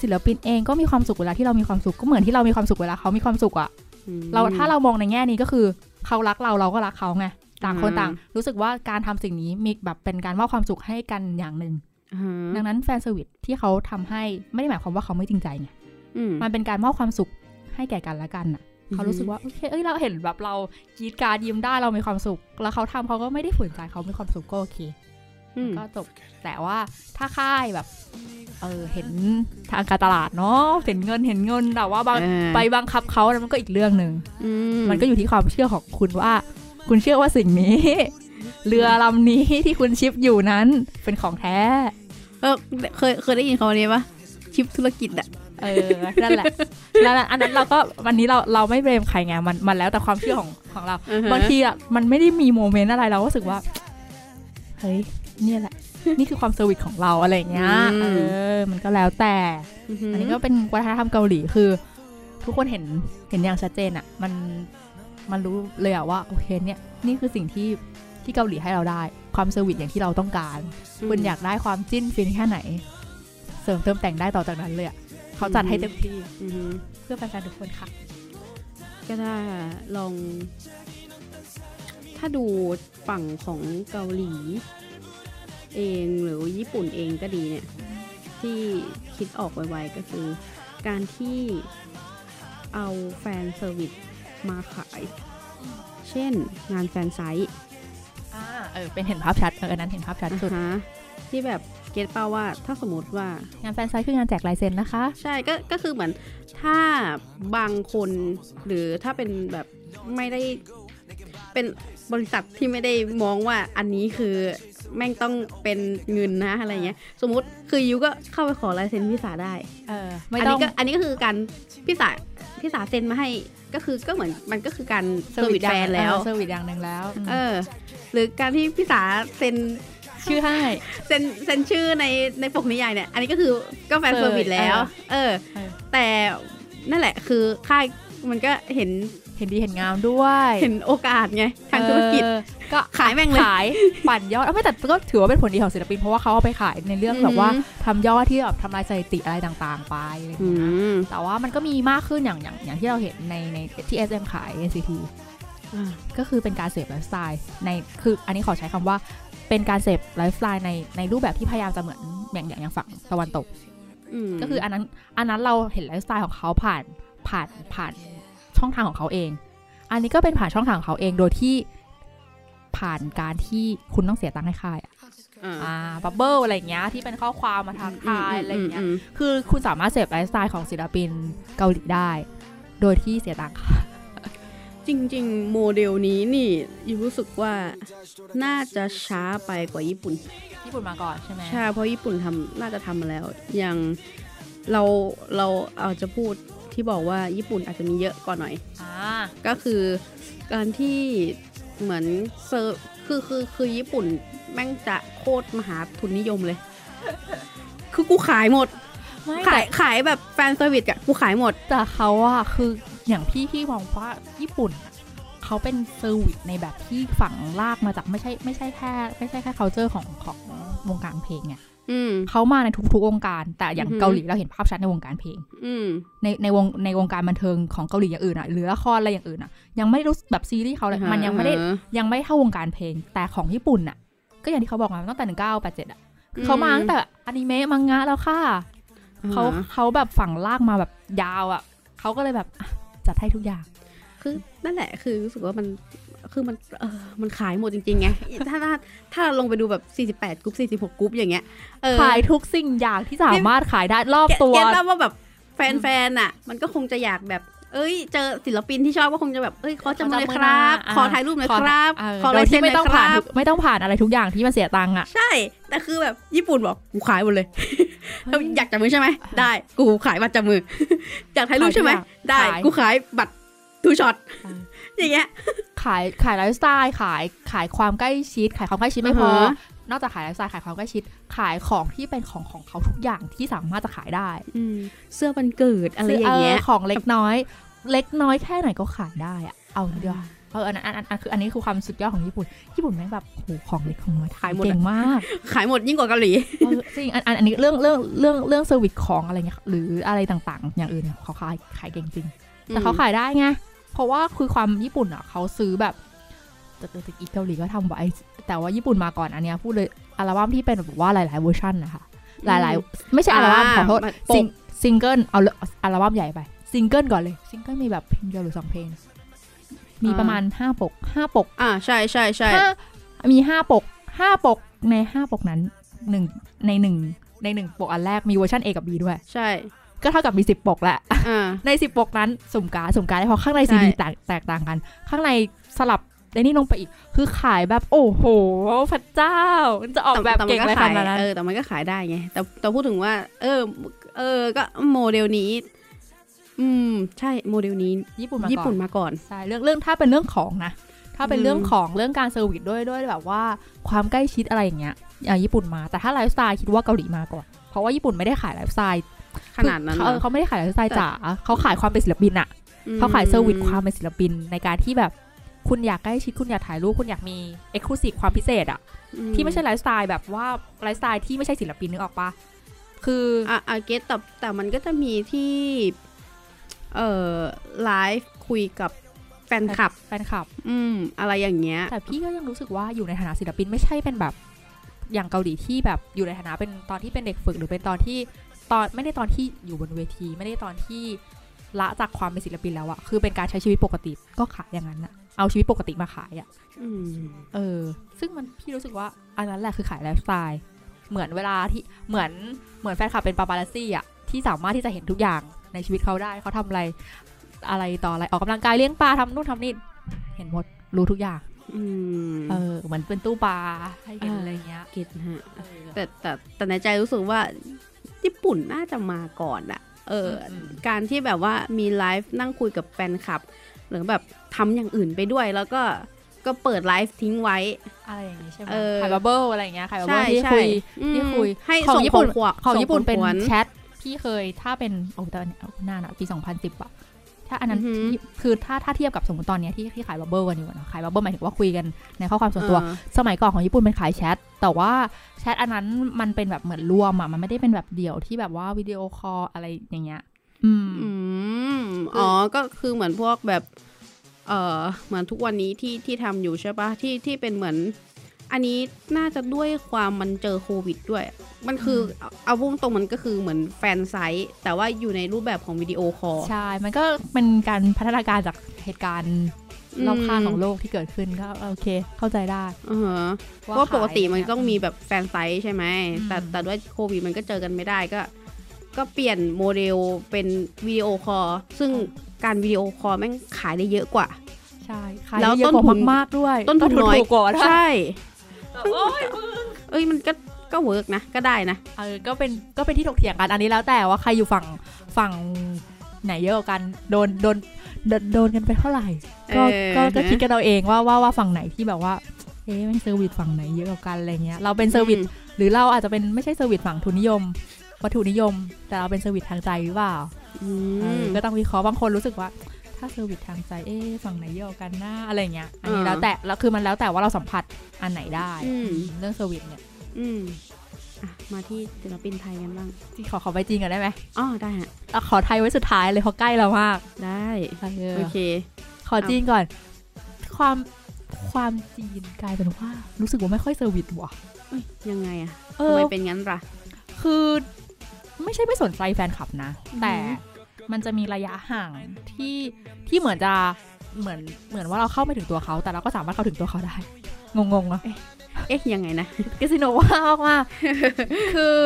ศิลปินเองก็มีความสุขเวลาที่เรามีความสุขก็เหมือนที่เรามีความสุขเวลาเขามีความสุขอะอืมเราถ้าเรามองในแง่นี้ก็คือเขารักเราเราก็รักเขาไง ต่างคนอืมต่าง รู้สึกว่าการทำสิ่งนี้มีแบบเป็นการมอบความสุขให้กันอย่างหนึ่งอ่าฮะดังนั้นแฟนเซอร์วิสที่เขาทำให้ไม่ได้หมายความว่าเขาไม่จริงใจไงอืมมันเป็นการมอบความสุขให้แก่กันและกันน่ะอือฮึเขารู้สึกว่าโอเคเอ้ยเราเห็นแบบเรากรีดกรารยิ้มได้เรามีความสุข แล้วเขาทำเขาก็ไม่ได้ฝืนใจเขามีความสุขก็โอเคอืมก็จบแต่ว่าถ้าค่ายแบบเออเห็นทางการตลาดเนาะเห็นเงินเห็นเงินแต่ว่าบางเออไปบังคับเขาแล้วมันก็อีกเรื่องหนึ่งอืมันก็อยู่ที่ความเชื่อของคุณว่า คุณเชื่อว่าสิ่งนี้ เรือลำนี้ที่คุณชิปอยู่นั้นเป็นของแท้ เออเคยเคยได้ยินคำนี้ปะชิปธุรกิจอะเออ นั่นแหละนั่นแหละอันนั้นเราก็วันนี้เราเราไม่ blame ใครไงมันมันแล้วแต่ความเชื่อของของเราอือฮะบางทีอะมันไม่ได้มี moment อะไรเราก็รู้สึกว่า เฮ้ย เนี่ยแหละ นี่คือความ service ของเราอะไรอย่างเงี้ย เออ มันก็แล้วแต่ อันนี้ก็เป็นวัฒนธรรมเกาหลีคือ ทุกคนเห็นเห็นอย่างชัดเจนอะมัน มันรู้เลยอะว่าโอเคเนี่ยนี่คือสิ่งที่ที่เกาหลีให้เราได้ ความ service อย่างที่เราต้องการ คุณอยากได้ความจิ้นฟินแค่ไหน เสริมเติมแต่งได้ต่อจากนั้นเลยอะเขาจัดให้เต็มที่อือฮึเพื่อแฟนๆทุกคนค่ะ ก็ถ้าลอง ถ้าดูฝั่งของเกาหลี เองหรือญี่ปุ่นเองก็ดีเนี่ย ที่คิดออกไวๆก็คือ การที่เอาแฟนเซอร์วิส มาขาย เช่นงานแฟนไซต์อ่าเออเป็นเห็นภาพชัดเอออันนั้นเห็นภาพชัดสุดอ่าฮะที่แบบเก็ตเป้าว่าถ้าสมมติว่างานแฟนไซต์คืองานแจกลายเซ็นนะคะ ใช่ก็ก็คือเหมือนถ้าบางคนหรือถ้าเป็นแบบไม่ได้เป็นบริษัทที่ไม่ได้มองว่าอันนี้คือแม่งต้องเป็นเงินนะอะไรเงี้ย สมมติคือยูก็เข้าไปขอลายเซ็นพี่สาได้ เออไม่อันต้อนี้งก็อันนี้ก็คือการพี่สาพี่สาเซ็นมาให้ ก็คือก็เหมือนมันก็คือการ service แฟนแล้ว service อย่างหนึ่งแล้ว เออ หรือการที่พี่สาเซ็นชื่อให้เซ็นเซ็นชื่อในในปกนิยายเนี่ย อันนี้ก็คือก็ fan service แล้ว เออเออแต่นั่นแหละคือค่ายมันก็เห็น เห็นดีเห็นงามด้วย เห็นโอกาสไงทางธุรกิจเออก็ขายแม่งเลยขายปั่นยอดเอ้าไม่แต่ก็ถือว่าเป็นผลดีของศิลปินเพราะว่าเขาเอาไปขายในเรื่องแบบว่าอืมทำยอดที่แบบทำลายสถิติอะไรต่างๆ ไปอะไรอย่างเงี้ยอืมแต่ว่ามันก็มีมากขึ้นอย่างอย่างอย่างที่เราเห็นในในที่ SM ขาย NCT อ่าก็คือเป็นการเสพไลฟ์สไตล์ในคืออันนี้ขอใช้คำว่าเป็นการเสพไลฟ์สไตล์ในในรูปแบบที่พยายามจะเหมือนอย่างอย่างอย่างฝั่งตะวันตกมก็คืออันนั้นอันนั้นเราเห็นไลฟ์สไตล์ของเขาผ่านผ่านผ่าน ช่องทางของเขาเอง อันนี้ก็เป็นผ่านช่องทางของเขาเองโดยที่ผ่านการที่คุณต้องเสียตังค์ให้ค่ายอะอ่าอ่า Bubble อะไรอย่างเงี้ยที่เป็นข้อความมาทางทายอะไรอย่างเงี้ยมคือคุณสามารถเสพไลฟ์สไตล์ของศิลปินเกาหลีได้ โดยที่เสียตังค์ค่ะจริง ๆ โมเดลนี้นี่ยูรู้สึกว่าน่าจะช้าไปกว่าญี่ปุ่น ญี่ปุ่นมาก่อนใช่ไหมใช่เพราะญี่ปุ่นทำน่าจะทำมาแล้ว อย่างเราเราเอาจะพูด ที่บอกว่าญี่ปุ่นอาจจะมีเยอะกว่าหน่อยอ่าก็คือการที่เหมือนเซอร์คือคือคือญี่ปุ่นแม่งจะโคตรมหาทุนนิยมเลย คือกูขายหมดไม่ขายแต่ขายแบบ fan service อะกูขายหมด แต่เขาอะคืออย่างพี่พี่มองว่าญี่ปุ่นอะเขาเป็น service ในแบบที่ฝังลากมาจากไม่ใช่ไม่ใช่แค่ ไม่ใช่แค่ culture ของของวงการเพลงไงอืม เขามาในทุกๆวงการ แต่อย่างอือหือเกาหลีเราเห็นภาพชัดในวงการเพลงอืมในในวงในวงการบันเทิงของเกาหลีอย่างอื่นอะหรือละครอะไรอย่างอื่นอะยังไม่รู้แบบซีรีส์เขาเลยมันยังไม่ได้อ่าฮะยังไม่เท่าวงการเพลง แต่ของญี่ปุ่นอะก็อย่างที่เขาบอกมาตั้งแต่หนึ่งเก้าแปดเจ็ดอะคือเขามาตั้งแต่อนิเมะมังงะแล้วค่ะเขาอ่าฮะเขาแบบฝังลากมาแบบยาวอะ่ะเขาก็เลยแบบอะจัดให้ทุกอย่าง คือนั่นแหละคือรู้สึกว่ามัน คือมันเออมันขายหมดจริงๆไงถ้าถ้าถ้าเราลงไปดูแบบ48กรุ๊ป46กรุ๊ปอย่างเงี้ยเออขายทุกสิ่งอย่างที่สามารถขายได้รอบ get ตัว get ป่ะว่าแบบแฟนๆอะ มันก็คงจะอยากแบบเอ้ยเจอศิลปินที่ชอบก็คงจะแบบเอ้ยขอจับมือเลยครับ ขอถ่ายรูปหน่อยครับเออขอโดลายยที่เซ็นหไม่น่ต้อองยคผ่านรับทุกไม่ต้องผ่านอะไรทุกอย่างที่มันเสียตังค์อะใช่ แต่คือแบบญี่ปุ่นบอกกูขายหมดเลยถ้าอยากจับมือใช่ไหมได้ กูขายบัตรจับมืออยากถ่ายรูปใช่ไหมได้ขายกูขายบัตร two-shot อย่างเงี้ยขายขายไลฟ์สไตล์ขายขายความใกล้ชิด ขายความใกล้ชิดไม่พออ่าฮะนอกจากขายไลฟ์สไตล์ขายความใกล้ชิด ขายของที่เป็นของของเขาทุกอย่างที่สามารถจะขายได้อืมเสื้อวันเกิดอะไรอย่างเงี้ยของเล็กน้อย เล็กน้อยแค่ไหนก็ขายได้อะเอาเดียวาเอออันนั้นอันนั้นอันคืออันนี้คือความสุดยอดของญี่ปุ่น ญี่ปุ่นแม่งแบบโหของเล็กของน้อยขายหมดอะเก่งมาก ขายหมดยิ่งกว่าเกาหลีเออจริงอันอันอันนี้เรื่องเรื่องเรื่องเรื่อง service ของอะไรเงี้ยหรืออะไรต่างๆ อย่างอื่นเนี่ยเขาขายขายเก่งจริง แต่เขาขายได้ไง เพราะว่าคือความญี่ปุ่นอะเขาซื้อแบบแต่แต่อีกเกาหลีก็ทำไว้ แต่ว่าญี่ปุ่นมาก่อนอันเนี้ยพูดเลยอัลบั้มที่เป็นแบบว่าหลายๆเวอร์ชันนะคะหลายๆ ไม่ใช่อัลบั้มขอโทษมันซิงปกซิงเกิลเอาเลยอัลบั้มใหญ่ไปซิงเกิลก่อนเลยซิงเกิลมีแบบเพลงเดียวหรือสองเพลง มีประมาณห้าปกห้าปก อ่าใช่ใช่ใช่ห้ามีห้าปกห้าปกในห้าปกนั้นหนึ่งในหนึ่งในหนึ่งปกอันแรกมีเวอร์ชัน A กับ B ด้วย ใช่ ก็เท่ากับมีสิบปกแหละอ่าในสิบปกนั้นสุ่มการ์ดสุ่มการ์ดได้เพราะข้างในใช่ซีดีแตกแตกต่างกัน ข้างในสลับในนี่ลงไปอีก คือขายแบบ โอ้โหพระเจ้า มันจะออกแบบต่เก่งมันอะไรขายขนาดนั้นเออแต่มันก็ขายได้ไง แต่แต่พูดถึงว่า เออ เออ ก็โมเดลนี้ อืม ใช่โมเดลนี้ ญี่ปุ่นมาญี่ก่อปุ่นนมาก่อนใช่เรื่องเรื่องถ้าเป็นเรื่องของนะถ้าเป็นอืมเรื่องของเรื่องการ service ด้วยด้วยแบบว่าความใกล้ชิดอะไรอย่างเงี้ยอย่างญี่ปุ่นมา แต่ถ้าไลฟ์สไตล์คิดว่าเกาหลีมาก่อน เพราะว่าญี่ปุ่นไม่ได้ขายไลฟ์สไตล์ ขนาดนั้นเออเหรอเขาไม่ได้ขายไลฟ์สไตล์จ๋าเขาขายความเป็นศิลปินอะเขาขาย service ความเป็นศิลปินในการที่แบบคุณอยากใกล้ชิดคุณอยากถ่ายรูปคุณอยากมีexclusive ความพิเศษอะอืที่ไม่ใช่ไลฟ์สไตล์แบบว่าไลฟ์สไตล์ที่ไม่ใช่ศิลปินนึกออกปะคืออะอะ get แต่แต่มันก็จะมีที่เอ่อไลฟ์คุยกับแฟนคลับแฟนคลับ อืม อะไรอย่างเงี้ย แต่พี่ก็ยังรู้สึกว่าอยู่ในฐานะศิลปินไม่ใช่เป็นแบบ อย่างเกาหลีที่แบบอยู่ในฐานะเป็นตอนที่เป็นเด็กฝึกหรือเป็นตอนที่ ตอนไม่ได้ตอนที่อยู่บนเวที ไม่ได้ตอนที่ละจากความเป็นศิลปินแล้วอะคือเป็นการใช้ชีวิตปกติก็ขายอย่างนั้นอะเอาชีวิตปกติมาขายอะอืมเออ ซึ่งมันพี่รู้สึกว่าอันนั้นแหละคือขายไลฟ์สไตล์เหมือนเวลาที่เหมือนเหมือนแฟนคลับเป็นปาปารัสซี่อะที่สามารถที่จะเห็นทุกอย่างในชีวิตเขาได้เขาทำอะไร อะไรต่ออะไรออกกำลังกายเลี้ยงปลาทำนู่นทำนี่เห็นหมดรู้ทุกอย่างอืมเออเหมือนเป็นตู้ปลาให้เห็นอ่าอะไรเงี้ยเกตฮะเออแต่แต่แต่ในใจรู้สึกว่า ญี่ปุ่นน่าจะมาก่อนอะเอออมการที่แบบว่ามีไลฟ์นั่งคุยกับแฟนคลับ หรือแบบทำอย่างอื่นไปด้วยแล้วก็ก็เปิดไลฟ์ทิ้งไว้ อะไรอย่างงี้ใช่ไหมเออขายบับเบิ้ลอะไรอย่างเงี้ยขายบับเบิ้ใช่ลที่ใช่คุยอืมที่คุยให้ของส่งญี่ขปุ่อนงขวัญของญี่ปุ่นเป็นส่งของขวัญแชทพี่เคยถ้าเป็นโอ้แต่อันเนี้ยเอาหน้าน่ะปี 2010อะ ถ้าอันนั้นอือหือที่คือถ้าถ้าเทียบกับสมมติตอนเนี้ยที่ที่ขายบับเบิ้ลกันอยู่นะขายบับเบิ้ลหมายถึงว่าคุยกันในข้อความส่วนตัวเออสมัยก่อนของญี่ปุ่นเป็นขายแชทแต่ว่าแชทอันนั้นมันเป็นแบบเหมือนรวมอะมันไม่ได้เป็นแบบเดี่ยวที่แบบว่า video call อะไรอย่างเงี้ยอืมอืมอ๋อก็คือเหมือนพวกแบบเอ่อเหมือนทุกวันนี้ที่ที่ทำอยู่ใช่ปะที่ที่เป็นเหมือน อันนี้น่าจะด้วยความมันเจอโควิดด้วย มันคืออเอาเอาพุ่งตรงมันก็คือเหมือน fansign แต่ว่าอยู่ในรูปแบบของ video call ใช่ มันก็เป็นการพัฒนาการจากเหตุการณ์รอบข้างของโลกที่เกิดขึ้นก็โอเค เข้าใจได้อือฮะเพราะว่าปกติมันต้องมีแบบ fansign ใช่ไหมอืมแต่แต่ด้วยโควิดมันก็เจอกันไม่ได้ก็ ก็เปลี่ยนโมเดลเป็น video call ซึ่งการ video call แม่งขายได้เยอะกว่า ใช่ขายแล้วได้เยอะต้นกว่าทุนมากๆด้วย ต้นทุนน้อยถูกกว่าด้วยใช่แบบ โอ๊ยเอ้ยมันก็ก็ work นะก็ได้นะเออก็เป็นก็เป็นที่ถกเถียงกันอันนี้แล้วแต่ว่าใครอยู่ฝั่งฝั่งไหนเยอะกว่ากันโดนโดนโดนโดนกันไปเท่าไหร่ก็เออก็ก็นะคิดกันเอาเองว่าว่าว่าฝั่งไหนที่แบบว่าเอ๊ะมัน service ฝั่งไหนเยอะกว่ากันอะไรเงี้ยเราเป็น service หรือเราอาจจะเป็นไม่ใช่ service ฝั่งทุนนิยม วัตถุนิยม แต่เราเป็น service ทางใจหรือเปล่าอืเออมก็ต้องวิเคราะห์บางคนรู้สึกว่า ถ้า service ทางใจเอ๊ะฝั่งไหนเยอะกว่ากันนะอะไรเงี้ยอันนี้อ่าแล้วแต่แล้วคือมันแล้วแต่ว่าเราสัมผัสอันไหนได้อืมเรื่อง service เนี่ย อืมอะมาที่ศิลปินไทยกันบ้างที่ขอขอไปจริงก่อนได้ไหมอ๋อได้ฮะอะขอไทยไว้สุดท้ายเลยเพราะใกล้เรามาก ได้เออโอเค ขอจีนก่อน ความความจีนกลายเป็นว่า รู้สึกว่าไม่ค่อยเซอร์วิสว่ะเอ้ยยังไงอะเอทำอไมเป็นงั้นล่ะ คือไม่ใช่ไม่สนใจแฟนคลับนะอือหือแต่ มันจะมีระยะห่างที่ที่เหมือนจะเหมือนเหมือนว่าเราเข้าไม่ถึงตัวเขา แต่เราก็สามารถเข้าถึงตัวเขาได้ งงๆเนาะเอ๊ะยังไงนะกาสิโนว่ามากมากคือ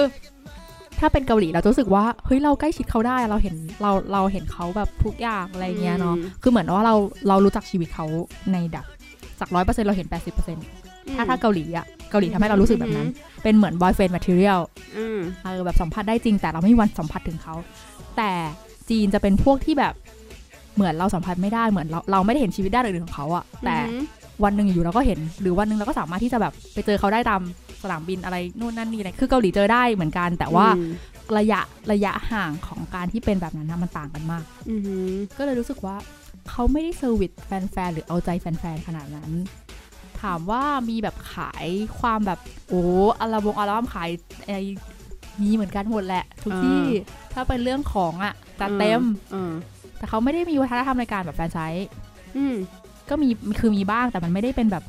ถ้าเป็นเกาหลีเราจะรู้สึกว่าเฮ้ยเราใกล้ชิดเขาได้เราเห็นเราเราเห็นเขาแบบทุกอย่างอะไรเงี้ยเนาะอืมคือเหมือนว่าเราเรารู้จักชีวิตเขาในดับจากร้อยเปอร์เซ็นเราเห็นแปดสิบเปอร์เซ็นถ้าถ้าเกาหลีอะเกาหลีทำให้เรารู้สึกแบบนั้น เป็นเหมือน boyfriend material อืมเออแบบสัมผัสได้จริงแต่เราไม่มีวันสัมผัสถึงเขา แต่ จีนจะเป็นพวกที่แบบเหมือนเราสัมผัสไม่ได้เหมือนเราเราไม่ได้เห็นชีวิตด้านอื่นของเขาอะแต่อืมวันหนึ่งอยู่เราก็เห็น หรือวันหนึ่งเราก็สามารถที่จะแบบไปเจอเขาได้ตามสนามบินอะไรนู่นนั่นนี่อะไรคือเกาหลีเจอได้เหมือนกัน แต่ว่าอืมระยะระยะห่างของการที่เป็นแบบนั้นนะมันต่างกันมากอืมก็เลยรู้สึกว่าเขาไม่ได้ service แฟนๆหรือเอาใจแฟนๆขนาดนั้น ถามว่ามีแบบขายความแบบโอ้อัลบั้มอัลบั้มขายไอ้ มีเหมือนกันหมดแหละ ทุกที่ถ้าเป็นเรื่องของอะจัดเต็มเออแต่เขาไม่ได้มีวัฒนธรรมในการแบบแฟรนไชส์อืมก็มีคือมีบ้างแต่มันไม่ได้เป็นแบบ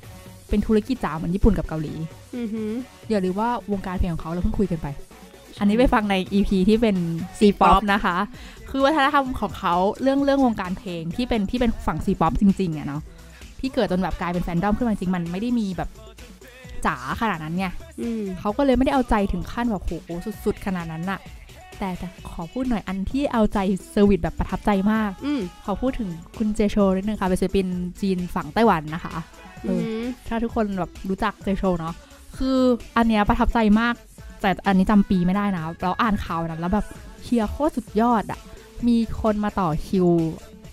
เป็นธุรกิจจ๋าเหมือนญี่ปุ่นกับเกาหลีอือหืออย่าลืมว่าวงการเพลงของเขาเราเพิ่งคุยกันไป อันนี้ไปฟังใน EP ที่เป็น C-pop นะคะ คือวัฒนธรรมของเขาเรื่องเรื่องวงการเพลงที่เป็นที่เป็นฝั่ง C-pop จริงๆอะเนาะที่เกิดจนแบบกลายเป็นแฟนดอมขึ้นมาจริงๆมันไม่ได้มีแบบ จ๋าขนาดนั้นไงอืมเขาก็เลยไม่ได้เอาใจถึงขั้นแบบโหสุด ๆ ขนาดนั้นอะแต่แต่ขอพูดหน่อยอันที่เอาใจ service แบบประทับใจมากอืมขอพูดถึงคุณ Jay Chou นิดนึงค่ะเป็นศิลปินจีนฝั่งไต้หวันนะคะเออือมถ้าทุกคนแบบรู้จัก Jay Chou เนาะคืออันเนี้ยประทับใจมาก แต่อันนี้จำปีไม่ได้นะเราอ่านข่าวนั้นแล้วแบบเชี่ยโคตรสุดยอดอะมีคนมาต่อคิว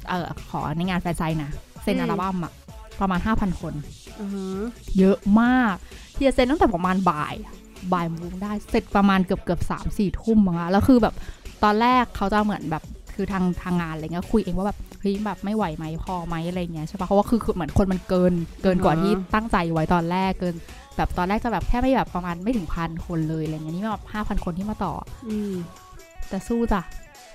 เออขอในงาน fansign นะเซ็นอัลบั้มอะ ประมาณ 5,000 คนอือหือเยอะมากเฮียเซ็นตั้งแต่ประมาณบ่าย บ่ายโมงได้เสร็จประมาณเกือบเกือบสามสี่ทุ่มมั้งอะแล้วคือแบบตอนแรกเขาจะเหมือนแบบคือทางทางงานอะไรเงี้ยคุยเองว่าแบบเฮ้ยแบบไม่ไหวไหมพอไหมอะไรเงี้ยใช่ปะเพราะว่าคือคือเหมือนคนมันเกินเกินกว่าที่ตั้งใจไว้ตอนแรกเกิน แบบตอนแรกจะแบบแค่ไม่แบบประมาณไม่ถึงพันคนเลยอะไรเงี้ยนี่แบบห้าพันคนที่มาต่อ อืมแต่สู้จ้ะ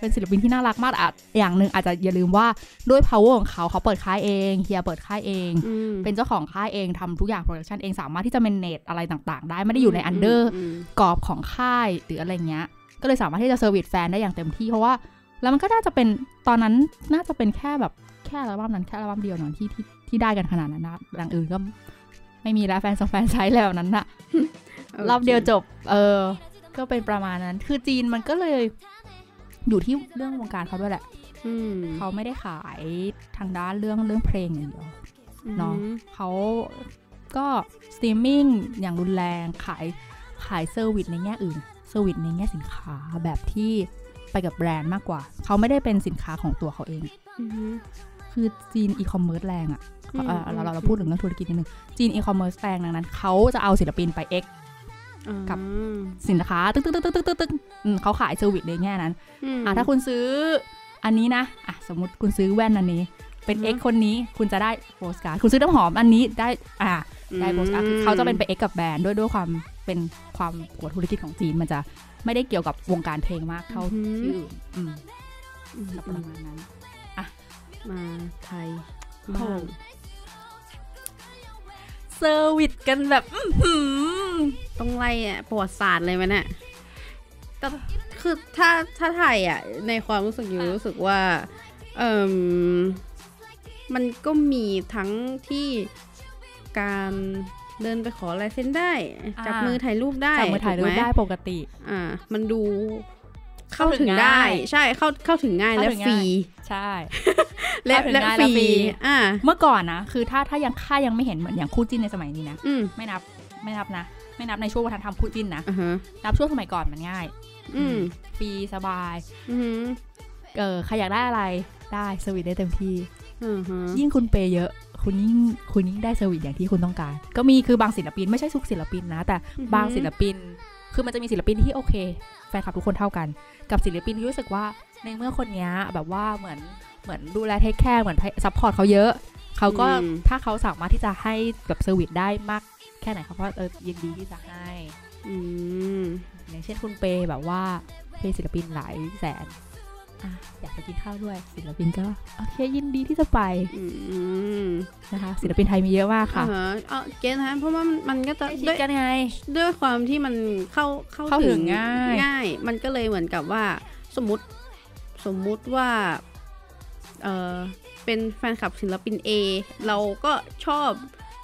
เป็นศิลปินที่น่ารักมากอะอย่างหนึ่งอาจจะอย่าลืมว่าด้วย power ของเขาเขาเปิดค่ายเองเฮียเปิดค่ายเองอืมเป็นเจ้าของค่ายเองทำทุกอย่าง production เองสามารถที่จะ manage อะไรต่างๆ ได้ไม่ได้อยู่ใน under กรอบของค่ายหรืออะไรเงี้ย ก็เลยสามารถที่จะ service แฟนได้อย่างเต็มที่เพราะว่า แล้วมันก็น่าจะเป็นตอนนั้นน่าจะเป็นแค่แบบแค่อัลบั้มนั้นแค่อัลบั้มเดียวเนอะที่ที่ที่ได้กันขนาดนั้นนะอย่างอื่นก็ไม่มีแล้วแฟนสองแฟนใช้แล้วนั้นน่ะโครอบเดียวจบ เออ ก็เป็นประมาณนั้น คือจีนมันก็เลย อยู่ที่เรื่องวงการเขาด้วยแหละอืมเขาไม่ได้ขายทางด้านเรื่องเรื่องเพลงอย่างเดียวเนาะเขาก็สตรีมมิ่งอย่างรุนแรงขายขาย service ในแง่อื่น service ในแง่สินค้าแบบที่ไปกับแบรนด์มากกว่า เขาไม่ได้เป็นสินค้าของตัวเขาเองอืมคือจีนอีคอมเมิร์ซแรงอะอืมเอ่อเราเราเราอืมพูดถึงเรื่องธุรกิจนิดนึงจีนอีคอมเมิร์ซแรงดังนั้นเขาจะเอาศิลปินไป X กั บอืมสินค้าตึ๊กตึ๊กตึ๊กตึ๊กตึ๊กตึ๊กอืมเขาขาย service ในแง่นั้นมอะถ้าคุณซื้ออันนี้นะอะสมมติคุณซื้อแว่นอันนี้ เป็นอือฮึ X คนนี้คุณจะได้โปสการ์ดคุณซื้อน้ำหอมอันนี้ได้อะได้โปสการ์ดคือเขาจะเป็นไป X กับแบรนด์ด้วยด้วยความเป็นความหัวธุรกิจของจีนมันจะไม่ได้เกี่ยวกับวงการเพลงมากเท่าที่อื่นอืมอืมก็ประมาณนั้นมาไทยโอ้บ้าง เซอร์วิสกันแบบอื้อหือต้องไล่อะประวัติศาสตร์เลยมันเนี่ยแต่คือถ้าถ้าไทยอะ ในความรู้สึกอยู่รู้สึกว่า เอ่มมันก็มีทั้งที่การเดินไปขอลายเซ็นได้ จับมือถ่ายรูปได้จับมือถ่ายรูถูปกหได้ปกติ อ่า มันดู เข้าเข้าถึถึงงได้ง่ายใช่เข้าเข้าถึงง่ายเข้าและถึงฟรีง่ายใช่และเข้าถึงและง่ายฟและรีฟรีอ่าเมื่อก่อนนะคือถ้าถ้ายังค่ายังไม่เห็นเหมือนอย่างคู่จิ้นในสมัยนี้นะอืมไม่นับไม่นับนะไม่นับในช่วงวัฒนธรรมคู่จิ้นนะอ่าฮะนับช่วงสมัยก่อนมันง่าย อืมฟรีสบายอืมเออใครอยากได้อะไรได้สวิตได้เต็มที่อืมฮะยิ่งคุณเปย์เยอะ คุณยิ่งคุณยิ่งได้สวิตอย่างที่คุณต้องการ ก็มีคือบางศิลปินไม่ใช่ทุกศิลปินนะ แต่บางศิลปิน คือมันจะมีศิลปินที่โอเค แฟนคลับทุกคนเท่ากัน กับศิลปินที่รู้สึกว่าในเมื่อคนเนี้ยแบบว่าเหมือนเหมือนดูแล take care เหมือน support เขาเยอะ เขาก็อืมถ้าเขาสามารถที่จะให้แบบเซอร์วิสได้มากแค่ไหนเขาก็เออยินดีที่จะให้อืมอย่างเช่นคุณ pay แบบว่า pay ศิลปินหลายแสน อะอยากไปกินข้าวด้วย ศิลปินก็โอเคยินดีที่จะไปอืมนะคะ ศิลปินไทยมีเยอะมากค่ะอ่าฮะเออเกณฑ์นะเพราะว่ามันมันก็จะคิดด้วยกันไงด้วยความที่มันเข้าเข้าเข้าถึงง่ายง่าย มันก็เลยเหมือนกับว่าสมมติสมมุติว่าเออเป็นแฟนคลับศิลปิน A เราก็ชอบ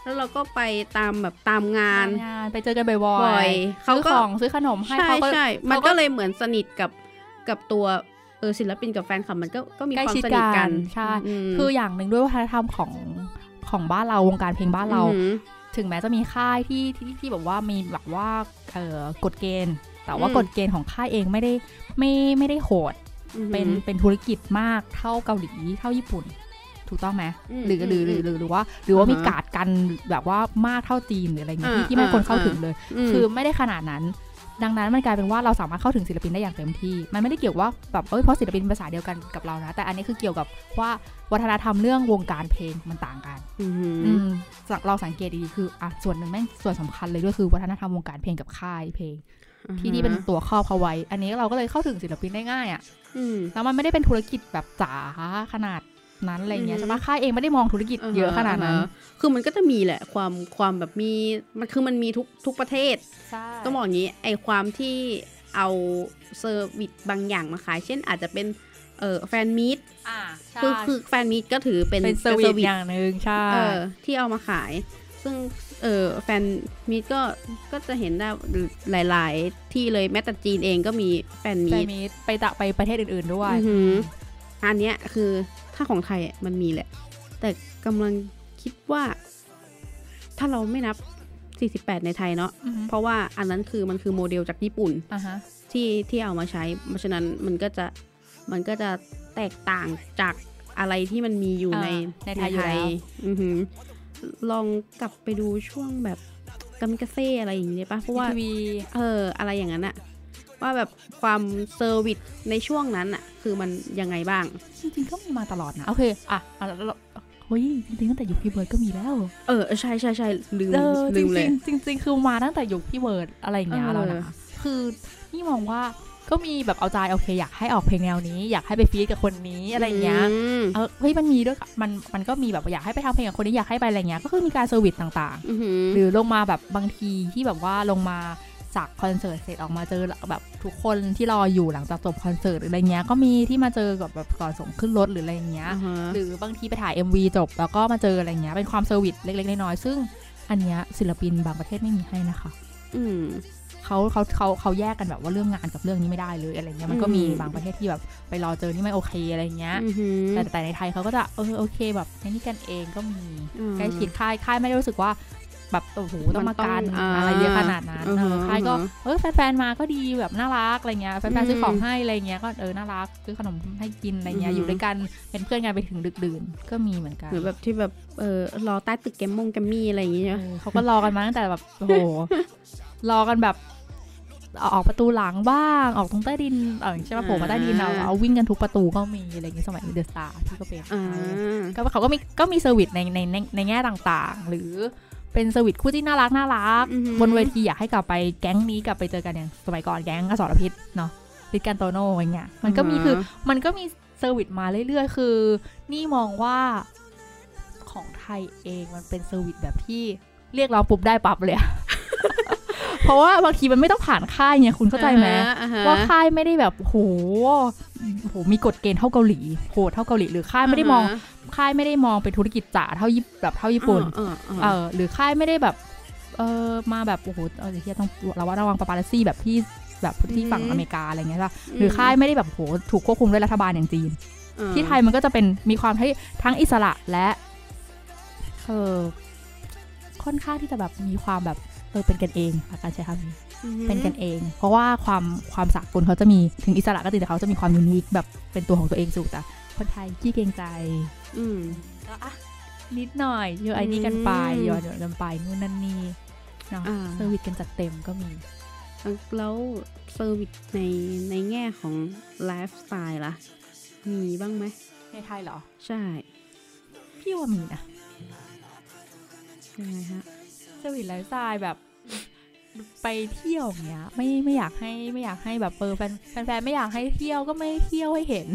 แล้วเราก็ไปตามแบบตามงานงาน ไปเจอกันบ่บ่ออยยๆเขาซื้อก็ของซื้อขนมให้ใช่เขาก็ใช่มันเขาก็เลยเหมือนสนิทกับกับตัว เออศิลปินกับแฟนคลับมันก็ก็มีใกล้ความชิดสนิทกักันนใช่มคืออย่างหนึ่งด้วยวัฒนธรรมของของบ้านเราวงการเพลงบ้านเราอืมถึงแม้จะมีค่ายที่ที่ที่แบบว่ามีแบบว่าเออกฎเกณฑ์ แต่ว่าอืมกฎเกณฑ์ของค่ายเองไม่ได้ไม่ไม่ได้โหดอืมเป็นเป็นธุรกิจมากเท่าเกาหลีเท่าญี่ปุ่น ถูกต้องไหมอืมหรือหรือหรืออืมหรือหรือว่า หรือว่าอ่าฮะมีการ์ดกันแบบว่ามากเท่าจีนหรืออะไรเงี้ยที่อ่าที่ไม่ให้คนเข้าอ่าถึงเลยมคือไม่ได้ขนาดนั้น ดังนั้นมันกลายเป็นว่าเราสามารถเข้าถึงศิลปินได้อย่างเต็มที่ มันไม่ได้เกี่ยวว่าแบบเอ้ยเพราะศิลปินเป็นภาษาเดียวกันกับเรานะ แต่อันนี้คือเกี่ยวกับว่าวัฒนธรรมเรื่องวงการเพลงมันต่างกันอืมอืมเราสังเกตดีๆคืออะส่วนหนึ่งแม่งส่วนสำคัญเลยด้วยคือวัฒนธรรมวงการเพลงกับค่ายเพลง ที่ที่เป็นตัวครอบเขาไว้ อันนี้เราก็เลยเข้าถึงศิลปินได้ง่ายอะอืมแล้วมันไม่ได้เป็นธุรกิจแบบจ๋าขนาด นั้นอะไรเงี้ยอืมใช่ปะค่ายเองไม่ได้มองธุรกิจเยอะขนาดนั้นอ่ฮะคือมันก็จะมีแหละความความแบบมีมันคือมันมีทุกทุกประเทศใช่ต้องบอกอย่างนี้ไอความที่เอาservice บางอย่างมาขาย เช่นอาจจะเป็นเออ fan meet อ่าใช่คือคือ fan meet ก็ถือเป็นเป็น service อย่างหนึ่งใช่เออที่เอามาขาย ซึ่งเออ fan meet ก็ก็จะเห็นได้หลาย ๆ ที่เลยแม้แต่จีนเองก็มี fan fan meet ไปไปประเทศอื่น ๆ ด้วยอือหืออันเนี้ยคือ ถ้าของไทยอะมันมีแหละ แต่กำลังคิดว่า ถ้าเราไม่นับ 48 ในไทยเนาะอือฮึเพราะว่าอันนั้นคือมันคือโมเดลจากญี่ปุ่นอ่าฮะที่ที่เอามาใช้ เพราะฉะนั้นมันก็จะมันก็จะแตกต่างจากอะไรที่มันมีอยู่อ่าในในไทยอยู่แล้วอือหือลองกลับไปดูช่วงแบบกามิกาเซ่อะไรอย่างนี้ได้ปะเพราะว่าทีวีเอออะไรอย่างนั้นอะ ว่าแบบความเซอร์วิสในช่วงนั้นอะคือมันยังไงบ้าง จริงๆก็มีมาตลอดนะ โอเค อะอะแล้วแล้วเฮ้ยจริงๆตั้งแต่ยุคพี่เบิร์ดก็มีแล้ว เออใช่ใช่ใช่ลืมเออจลืริมงเลยๆจริงๆคือมาตั้งแต่ยุคพี่เบิร์ดอะไรอย่างเงี้ยเออแล้วนะคือนี่มองว่าก็มีแบบเอาใจโอเคอยากให้ออกเพลงแนวนี้ อยากให้ไป feat กับคนนี้อะไรอย่างเงี้ยเออเฮ้ยมันมีด้วยค่ะมันมันก็มีแบบอยากให้ไปทำเพลงกับคนนี้อยากให้ไปอะไรเงี้ยก็คือมีการ service ต่างๆอือหือหรือลงมาแบบบางทีที่แบบว่าลงมา จากคอนเสิร์ตเสร็จออกมาเจอแบบทุกคนที่รออยู่หลังจากจบคอนเสิร์ตหรืออะไรเงี้ยก็มีที่มาเจอกับแบบก่อนส่งขึ้นรถหรืออะไรเงี้ยอ่าฮะหรือบางทีไปถ่าย MV จบแล้วก็มาเจออะไรเงี้ยเป็นความ service เล็กๆน้อยๆซึ่งอันเนี้ยศิลปินบางประเทศไม่มีให้นะคะ อืมเขาเขาเขาเขาแยกกันแบบว่าเรื่องงานกับเรื่องนี้ไม่ได้เลยอะไรเงี้ยมันก็มีอืมบางประเทศที่แบบไปรอเจอนี่ไม่โอเคอะไรเงี้ยอือหือแต่แต่ในไทยเขาก็จะเออโอเคแบบในนี่กันเองก็มีอืมใกล้ชิดค่ายค่ายไม่ได้รู้สึกว่า แบบโอ้โหต้องมาการออะไรเยอะขนาดนั้นค่ายก็อือฮึเออแฟนๆมาก็ดีแบบน่ารักอะไรเงี้ยแฟนๆซื้อของให้อะไรเงี้ยก็เออน่ารักซื้อขนมให้กินอะไรเงี้ยอยู่ด้วยกันเป็นเพื่อนกันไปถึงดึกดื่นก็มีเหมือนกันหรือแบบที่แบบเออรอใต้ตึกแกรมมงแกรมมี่อะไรอย่างเงี้ยเขาก็รอกันมาตั้งแต่แบบโอ้โหรอกันแบบออกประตูหลังบ้าง ออกตรงใต้ดินเออใช่ป่ะโผล่มาใต้ดินเอาเอาวิ่งกันทุกประตูก็มีอะไรอย่างเงี้ยสมัยเดอะสตาร์ที่ก็เป็นอ่าก็เขาก็มีก็มี service ในในในในแง่ต่างๆ หรือ เป็น service คู่ที่น่ารักน่ารักอือหือบนเวทีอยากให้กลับไปแก๊งนี้กลับไปเจอกันอย่างสมัยก่อนแก๊งอสรพิษเนาะพิษกันโตโน่อย่างเงี้ยมันก็มีคือมันก็มี service มาเรื่อยๆ คือ นี่มองว่าของไทยเองมันเป็น service แบบที่เรียกร้องปุ๊บได้ปั๊บเลยอะ เพราะว่าบางทีมันไม่ต้องผ่านค่ายไงคุณเข้าใจไหมอ่าฮะว่าค่ายไม่ได้แบบโหโหมีกฎเกณฑ์เท่าเกาหลีโหดเท่าเกาหลีหรือค่ายไม่ได้มองค่ายไม่ได้มองเป็นธุรกิจจ๋าเท่าญี่แบบเท่าญี่ปุ่นเออเออเออหรือค่ายไม่ได้แบบเออมาแบบโอ้โหเออที่ต้องระมัดระวังปาปารัสซี่แบบที่แบบที่ฝั่งอเมริกาอะไรเงี้ยป่ะหรือค่ายไม่ได้แบบโหถูกควบคุมด้วยรัฐบาลอย่างจีนเออที่ไทยมันก็จะเป็นมีความที่ทั้งอิสระและเออค่อนข้างที่จะแบบมีความแบบ เออเป็นกันเองละการใช้คำนี้อือหือเป็นกันเอง เพราะว่าความความสากลเขาจะมีถึงอิสระก็จริงแต่เขาจะมีความยูนิคแบบเป็นตัวของตัวเองสูงแต่คนไทยขี้เกรงใจ อืมก็อะนิดหน่อยเยอะไอ้นี่กันไปอืมย้อนย้อนกันไปนู่นนั่นนี่เนาะอ่าเซอร์วิสกันจัดเต็มก็มีแล้วเซอร์วิสในในแง่ของไลฟ์สไตล์ล่ะ มีบ้างไหมในไทยเหรอ ใช่ พี่ว่ามีนะยังไงฮะ service ไลฟ์สไตล์แบบไปเที่ยวอย่างเงี้ย ไม่ไม่อยากให้ไม่อยากให้แบบเออแฟนแฟนไม่อยากให้เที่ยวก็ไม่เที่ยวให้เห็น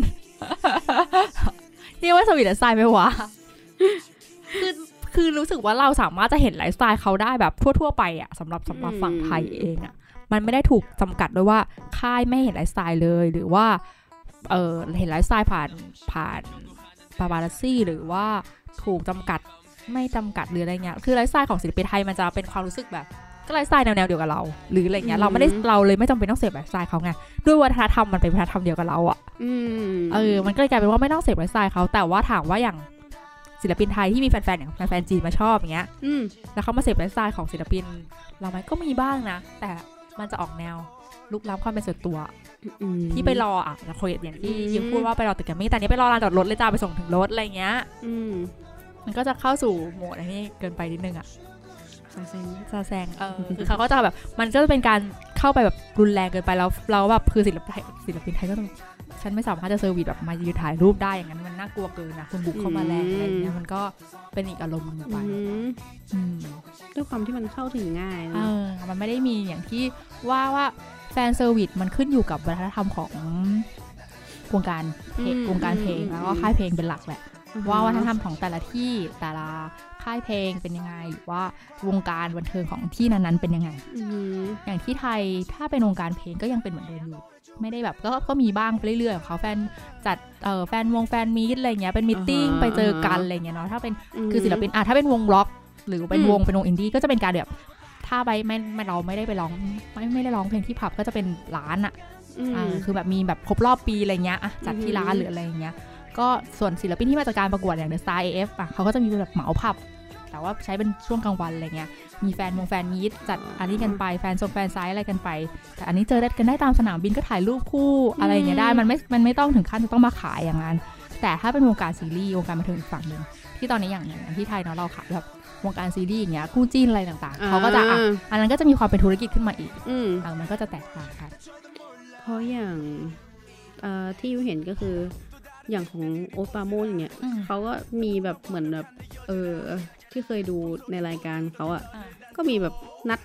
เรียกว่า service ไลฟ์สไตล์ไหมวะคือคือรู้สึกว่าเราสามารถจะเห็นไลฟ์สไตล์เขาได้แบบทั่ว ๆ ไปอะสำหรับสำหรับฝั่งไทยเองอะมันไม่ได้ถูกจำกัดด้วยว่าค่ายไม่เห็นไลฟ์สไตล์เลย หรือว่าเออเห็นไลฟ์สไตล์ผ่านผ่านปาปารัสซี่หรือว่าถูกจำกัด ไม่จำกัดหรืออะไรเงี้ยคือไลฟ์สไตล์ของศิลปินไทยมันจะเป็นความรู้สึกแบบก็ไลฟ์สไตล์แนวๆเดียวกับเรา หรืออะไรเงี้ยเราไม่ได้เราเลยไม่จำเป็นต้องเสพไลฟ์สไตล์เขาไงด้วยวัฒนธรรมมันเป็นวัฒนธรรมเดียวกับเราอะอืเออมันก็เลยกลายเป็นว่าไม่ต้องเสพไลฟ์สไตล์เขาแต่ว่าถามว่าอย่างศิลปินไทยที่มีแฟนๆอย่างแฟนๆจีนมาชอบอย่างเงี้ยอืมแล้วเขามาเสพไลฟ์สไตล์ของศิลปิน เราไหมก็มีบ้างนะ แต่มันจะออกแนวลุกล้ำความเป็นส่วนตัวอืมที่ไปรออะเราเคยอย่างที่อืมยิมพูดว่าไปรอตึกแกรมมี่แต่อันนี้ไปรอลานจอดรถเลยจ้าไปส่งถึงรถอะไรเงี้ยอื มมันก็จะเข้าสู่โหมดอันนี้เกินไปนิดนึงอะซาแซงซาแซงเออคือเขาก็จะแบบ มันก็จะเป็นการเข้าไปแบบรุนแรงเกินไปแล้วเราแบบคือศิลปินไทยศิลปินไทยก็ต้องฉันไม่สามารถจะ service แบบมายืนถ่ายรูปได้อย่างนั้นมันน่ากลัวเกินนะคุณบุกเข้ามาแรงอะไรเงี้ยมันก็เป็นอีกอารมณ์หนึ่งไปอืมอืมด้วยความที่มันเข้าถึงง่ายเนอะมันไม่ได้มีอย่างที่ว่าว่า fan service มันขึ้นอยู่กับวัฒนธรรมของวงการเพลงวงการเพลงแล้วก็ค่ายเพลงเป็นหลักแหละ ว่าวัฒนธรรมของแต่ละที่แต่ละค่ายเพลงเป็นยังไงหรือว่าวงการบันเทิงของที่นั้นๆเป็นยังไงอืมอย่างที่ไทยถ้าเป็นวงการเพลงก็ยังเป็นเหมือนเดิมอยู่ไม่ได้แบบก็ก็มีบ้างไปเรื่อยๆของเขาแฟนจัดเอ่อแฟนวง fan meet อะไรเงี้ยเป็น meeting ไปเจอกันอะไรเงี้ยเนาะถ้าเป็นคือศิลปินอะถ้าเป็นวงร็อก หรือเป็นวงเป็นวงอินดี้ก็จะเป็นการแบบถ้าไปไม่ไม่เราไม่ได้ไปร้องไม่ไม่ได้ร้องเพลงที่ผับก็จะเป็นร้านอะอืมอ่าคือแบบมีแบบครบรอบปีอะไรเงี้ยอะจัดที่ร้านอือหือหรืออะไรอย่างเงี้ย ก็ส่วนศิลปินที่มาจากการประกวดอย่าง The Star AF อะเขาก็จะมีแบบเหมาผับ แต่ว่าใช้เป็นช่วงกลางวันอะไรเงี้ย มีแฟนวง fan meet จัดอันนี้กันไปแฟนซง fansign อะไรกันไป แต่อันนี้เจอได้กันได้ตามสนามบินก็ถ่ายรูปคู่อะไรอย่างเงี้ยได้มันไม่ มันไม่ต้องถึงขั้นจะต้องมาขายอย่างนั้น แต่ถ้าเป็นวงการซีรีส์วงการบันเทิงอีกฝั่งหนึ่งที่ตอนนี้อย่างอย่างที่ไทยเนาะเราขายแบบวงการซีรีส์อย่างเงี้ยคู่จิ้นอะไรต่างๆเขาก็จะอะอันนั้นก็จะมีความเป็นธุรกิจขึ้นมาอีกอืมเออมันก็จะแตกต่างกันเพราะอย่างเอ่อที่ you เห็นก็คือ อย่างของโอ๊ตปราโมนอย่างเงี้ยอืมเขาก็มีแบบเหมือนแบบเออที่เคยดูในรายการเขาอะอะก็มีแบบนัด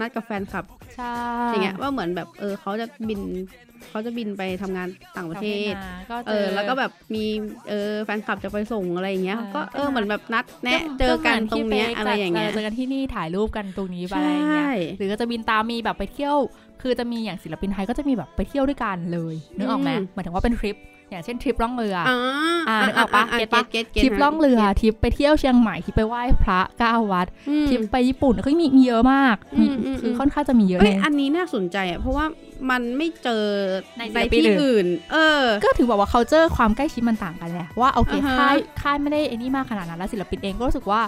นัดกับแฟนคลับใช่อย่างเงี้ยว่าเหมือนแบบเออเขาจะบินเขาจะบินไปทำงานต่างประเทศก็เออแล้วก็แบบมีเออแฟนคลับจะไปส่งอะไรอย่างเงี้ยเออก็เออก็เหมือนแบบนัดแนะเจอกันตรงเนี้ยอะไรอย่างเงี้ยเจอกันที่นี่ถ่ายรูปกันตรงนี้ไปใช่อะไรอย่างเงี้ยหรือก็จะบินตามมีแบบไปเที่ยว คือจะมีอย่างศิลปินไทยก็จะมีแบบไปเที่ยวด้วยกันเลยนึกออกไหมอืมหมายถึงว่าเป็นทริป อย่างเช่นทริปล่องเรือออ่าอ่านึกออกปะเก็ตปะเก็ตทริปล่องเรือทริปไปเที่ยวเชียงใหม่ทริปไปไหว้พระเก้าวัดทริปไปญี่ปุ่นก็มีมีเยอะมากมีอืมอืมคือค่อนข้างจะมีเยอะเอ้ยในอันนี้น่าสนใจอะเพราะว่ามันไม่เจอในศิในลปินที่อื่นอื่น เออ ก็ถือบอกว่า culture ความใกล้ชิดมันต่างกันแหละว่าโอเคอ่าฮะค่ายค่ายไม่ได้ไอ้นี่มากขนาดนั้นแล้วศิลปินเองก็รู้สึกว่า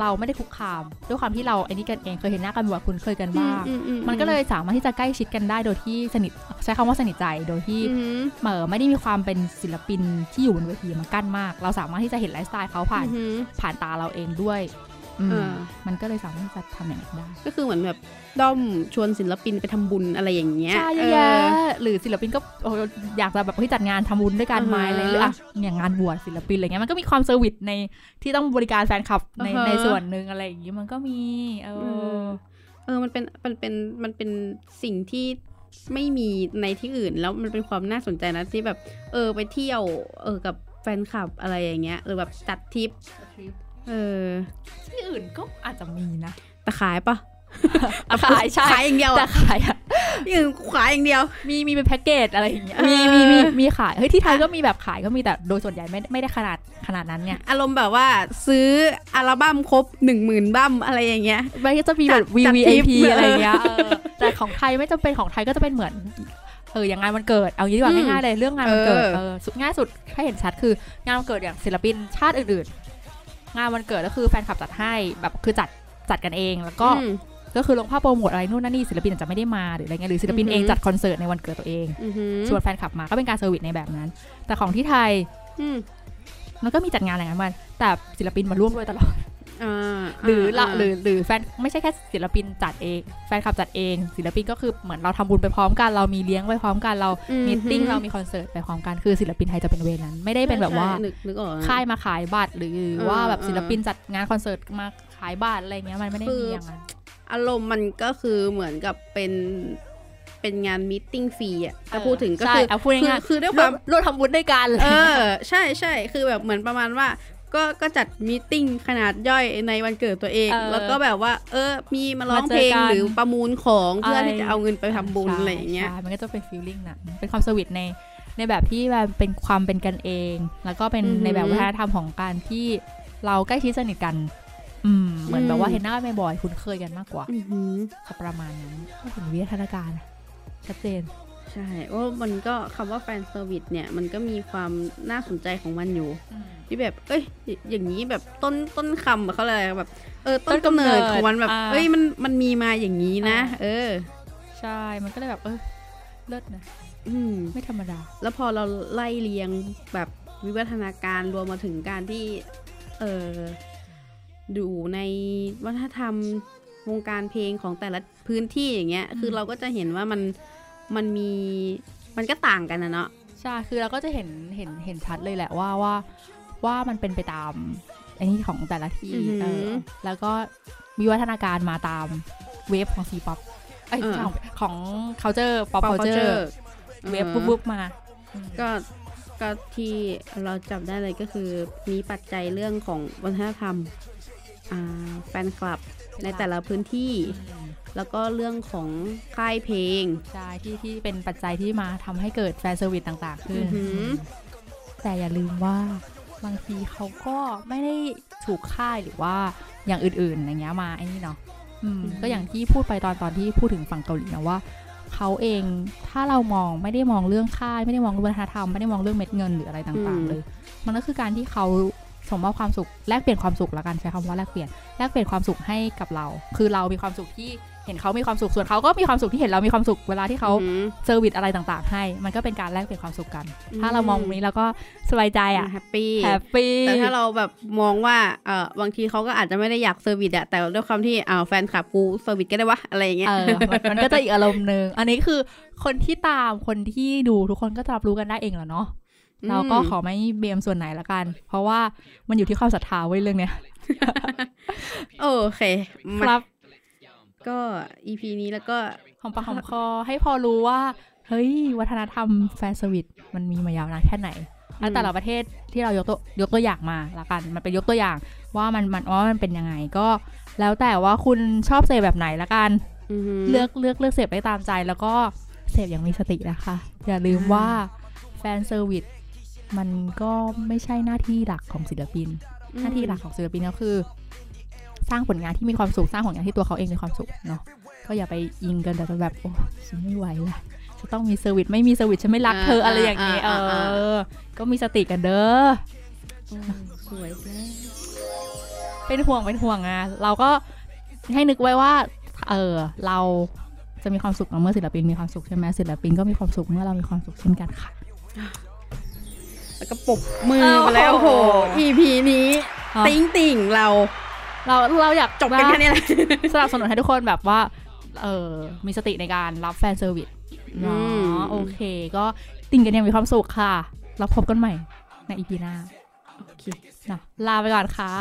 เราไม่ได้คุกคาม ด้วยความที่เราไอ้นี่กันเองเคยเห็นหน้ากันบ่อยคุ้นเคยกันบ้างอือืมันก็เลยสามารถที่จะใกล้ชิดกันได้โดยที่สนิทใช้คำว่าสนิทใจโดยที่อืมเหมอไม่ได้มีความเป็นศิลปินที่อยู่บนเวทีมากั้นมาก เราสามารถที่จะเห็นไลฟ์สไตล์เขาผ่านอืมผ่านตาเราเองด้วยอื มเออมันก็เลยสามารถที่จะทำอย่างนั้นได้ ก็คือเหมือนแบบด้อมชวนศิลปินไปทำบุญอะไรอย่างเงี้ยใช่เอเยอะอแยะหรือศิลปินก็โอ้ยอยากจะแบบเฮ้ยจัดงานทำบุญด้วยกันไหมอ่าฮะอะไรหรืออะอย่างงานบวชศิลปินอะไรเงี้ยมันก็มีความ service ในที่ต้องบริการแฟนคลับในอ่าฮะในส่วนหนึ่งอะไรอย่างงี้มันก็มีเออเออเออมันเป็นมันเป็นมันเป็นสิ่งที่ไม่มีในที่อื่นแล้วมันเป็นความน่าสนใจนะที่แบบ เออไปเที่ยว เออกับแฟนคลับอะไรอย่างเงี้ยหรือแบบจัดทริป เออ ที่อื่นก็อาจจะมีนะ แต่ขายปะขายใช่ขายอย่างเดียวแต่อะขายอะที่อื่นขายอย่างเดียว มีมีเป็นแพ็กเกจอะไรอย่างเงี้ยเออมีมีมีมีขายเฮ้ยที่ไทยก็มีแบบขายก็มีแต่โดยส่วนใหญ่ไม่ไม่ได้ขนาดขนาดนั้นไงอารมณ์แบบว่าซื้ออัลบั้มครบหนึ่งหมื่นบั้มอะไรอย่างเงี้ยมันก็จะมีแบบจัดทริป VVIP อะไรอย่างเงี้ยเออแต่ของไทยไม่จำเป็นของไทยก็จะเป็นเหมือนเอออย่างงานวันเกิดเอางี้ดีกว่าอืมง่ายๆเลยเรื่องงานวันเกิดเออเออสุดง่ายสุดถ้าเห็นชัดคืองานวันเกิดอย่างศิลปินชาติอื่นๆ งานวันเกิดก็คือแฟนคลับจัดให้แบบคือจัดจัดกันเอง แล้วก็อืมก็คือลงภาพโปรโมทอะไรนู่นนั่นนี่ศิลปินอาจจะไม่ได้มาหรืออะไรเงี้ยหรือศิลปินอือเอหืงอจัดคอนเสิร์ตในวันเกิดตัวเองอือหือชวนแฟนคลับมาก็เป็นการเซอร์วิสในแบบนั้น แต่ของที่ไทยอืมมันก็มีจัดงานอะไรกันบ้างแต่ศิลปินมาร่วมด้วยตลอดอ่า หรือเราาหรือหรือแฟนไม่ใช่แค่ศิลปินจัดเอง แฟนคลับจัดเอง ศิลปินก็คือเหมือนเราทำบุญไปพร้อมกันเรามีเลี้ยงไปพร้อมกันเราอืมีติ้งหือเรามีคอนเสิร์ตไปพร้อมกันคือศิลปินไทยจะเป็นเวรนั้น ไม่ได้เป็นแบบว่าใช่นึกนึกออกนะค่ายมาขายบัตรหรือเออว่าแบบเออศิลปินจัดงานคอนเสิร์ตมาขายบัตรอะไรเงี้ยมันไม่ได้คือมีอย่างนั้นอารมณ์มันก็คือเหมือนกับเป็นเป็นงาน meeting ฟรีอะถ้าพูดถึงก็ใช่คือเอาพูดคือง่ายคือด้วยๆความร่วมทำบุญด้วยกันเออ ใช่ใช่คือแบบเหมือนประมาณว่า ก็ก็จัด meeting ขนาดย่อยในวันเกิดตัวเองเออแล้วก็แบบว่า เออมีมาร้องมาเจเพอลงกันหรือประมูลของเพื่ออะไรที่จะเอาเงินไปทำบุญอะไรอย่างเงี้ยใช่มันก็จะเป็น feeling นั้นเป็นความสวิตในในแบบที่แบบเป็นความเป็นกันเอง แล้วก็เป็นอือหือในแบบวัฒนธรรมของการที่เราใกล้ชิดสนิทกันอืมเหมือนแบบว่าเห็นหน้ากันบ่อยๆคุ้นเคยกันมากกว่าอือหือจะประมาณนั้นก็ถึงวิทยาการชัดเจน ใช่ว่ามันก็คำว่าแฟนเซอร์วิสเนี่ย มันก็มีความน่าสนใจของมันอยู่ ที่แบบ เอ้ย อย่างนี้แบบต้นต้นคำอะเขาเลยกแบบ เออ ต้นกำเนิดของมันแบบอ่าเอ้ย มันมันมีมาอย่างนี้นะอ่าเออ ใช่ มันก็เลยแบบ เออ เลิศนะ อืม ไม่ธรรมดา แล้วพอเราไล่เรียงแบบวิวัฒนาการรวมมาถึงการที่ เออดูในวัฒนธรรมวงการเพลงของแต่ละพื้นที่อย่างเงี้ยอืมคือเราก็จะเห็นว่ามันมันมีมันก็ต่างกันนะเนาะใช่ คือเราก็จะเห็นเห็นเห็นชัดเลยแหละว่าว่า ว่ามันเป็นไปตามไอ้นี่ของแต่ละที่อือหือเออแล้วก็มีวัฒนาการมาตามwave ของ C-pop ไอ้ยเออของของ culture pop Pop culture culture เวฟเออปุ๊บปุ๊บมาอืมก็ก็ที่เราจับได้เลยก็คือมีปัจจัยเรื่องของวัฒนธรรมอ่าแฟนคลับในแต่ละพื้นที่อืมแล้วก็เรื่องของค่ายเพลง ใช่ที่ที่เป็นปัจจัยที่มาทำให้เกิด fan service ต่าง ๆ ขึ้นอือหือแต่อย่าลืมว่า บางทีเขาก็ไม่ได้ถูกค่ายหรือว่าอย่างอื่นๆอย่างเงี้ยมาไอ้นี่เนาะอืมอืมก็อย่างที่พูดไปตอนตอนที่พูดถึงฝั่งเกาหลีนะว่าเขาเองถ้าเรามองไม่ได้มองเรื่องค่าย ไม่ได้มองเรื่องวัฒนธรรมไม่ได้มองเรื่องเม็ดเงินหรืออะไรต่างๆ เลย มันก็คือการที่เขาส่งมอบความสุขแลกเปลี่ยนความสุขละกันใช้คำว่าแลกเปลี่ยนแลกเปลี่ยนความสุขให้กับเรา คือเรามีความสุขที่ เห็นเขามีความสุขส่วนเขาก็มีความสุขที่เห็นเรามีความสุขเวลาที่เขาอือหือ service อะไรต่าง ๆ ให้ มันก็เป็นการแลกเปลี่ยนความสุขกันอืมถ้าเรามองมุมนี้เราก็สบายใจอะ happy happyี้แต่ถ้าเราแบบมองว่าเออบางทีเขาก็อาจจะไม่ได้อยาก service อะแต่ด้วยความที่อ้าวแฟนคลับกู service ก็ได้วะอะไรอย่างเงี้ยเออมันมันก็จะอีกอารมณ์หนึ่งอันนี้คือคนที่ตามคนที่ดูทุกคนก็จะรับรู้กันได้เองแหละเนาะอืมเราก็ขอไม่ blame ส่วนไหนละกัน เพราะว่ามันอยู่ที่ความศรัทธาไว้ยเรื่องเนี้ยโอเคคมารับ ก็ EP นี้แล้วก็หอมปากหอมคอให้พอรู้ว่า เฮ้ย วัฒนธรรม fan service มันมีมายาวนานแค่ไหนแล้วแต่ละประเทศที่เรายกตัวยกตัวอย่างมาละกัน มันเป็นยกตัวอย่างว่ามันมันว่ามันเป็นยังไงก็ แล้วแต่ว่าคุณชอบเสพแบบไหนละกันอือหือเลือกเลือกเลือกเสพได้ตามใจ แล้วก็เสพอย่างมีสตินะคะ อย่าลืมอ่าว่า fan service มันก็ไม่ใช่หน้าที่หลักของศิลปิน หน้าที่หลักของศิลปินก็คือ สร้างผลงานที่มีความสุขสร้างผลงานที่ตัวเขาเองมีความสุขเนาะก็อย่าไปอิงกันแต่แบบโอ้ฉันไม่ไหวละจะต้องมี service ไม่มี service ฉันไม่รักเธออะไรอย่างนี้เออ ก็มีสติกันเด้อโอ้สวยจังเป็นห่วงเป็นห่วงอะเราก็ให้นึกไว้ว่า เออเราจะมีความสุขเมื่อศิลปินมีความสุขใช่ไหมศิลปินก็มีความสุขเมื่อเรามีความสุขเช่นกันค่ะ แล้วก็ปรบมือไปแล้วโอ้โอ้โหโห EP นี้อ๋อติ้งติ่งเรา เราเราอยาก จบกันแค่นี้แหละ สนับสนุนให้ทุกคนแบบว่า เออมีสติในการรับแฟนเซอร์วิสเนา อืม ะโอเค ก็ติ่งกันอยังมีความสุขค่ะ เราพบกันใหม่ในอีพีหน้า โอเค เนาะลาไปก่อนค่ะ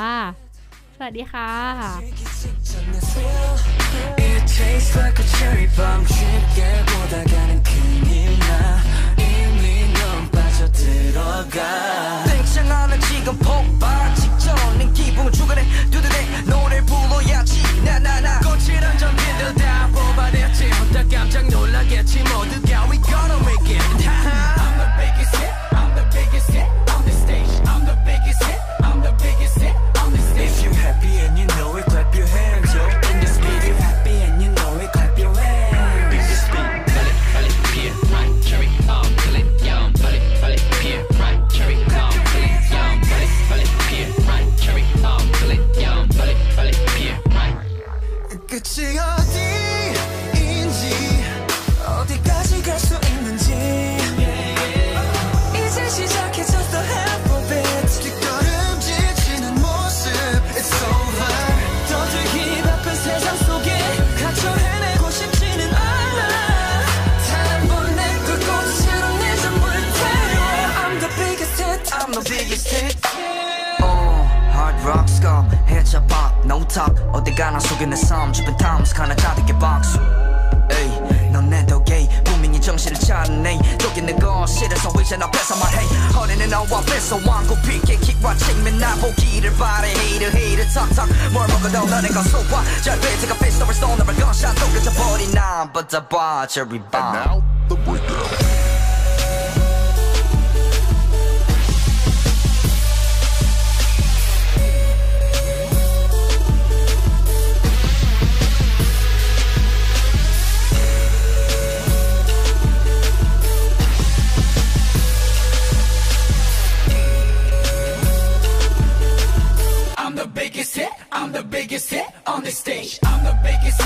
สวัสดีค่ะ It tastes like a cherry bomb 쉽게 보다가는 큰일 나 이미 넌 빠져들어가 땡창하는 지금 폭발 직전인 기분 주간에 두드대 노래 불러야지. 나나나. 거칠한 전기들 다 뽑아냈지. 혼자 깜짝 놀라겠지. 모두 끝이 heads up pop, no talk. 어디 가나 속에 내 삶, 주변 탐스 가나 가득해 박수. 에이, 넌내 덕에 분명히 정신을 차리네. 여기 내거 실에서 이제 나 뺏어 말해. 허리는 너와 뺏어 왕고 피게 킥과 책면 나 보기를 바래. Hater, hater, talk, talk. 뭘 먹어도 너네 건 소화. 잘 뱉어가 face over stone, never gunshot. 또 그쳐버린 난, but the bar, cherry bomb. now the breakdown. hit on the stage. I'm the biggest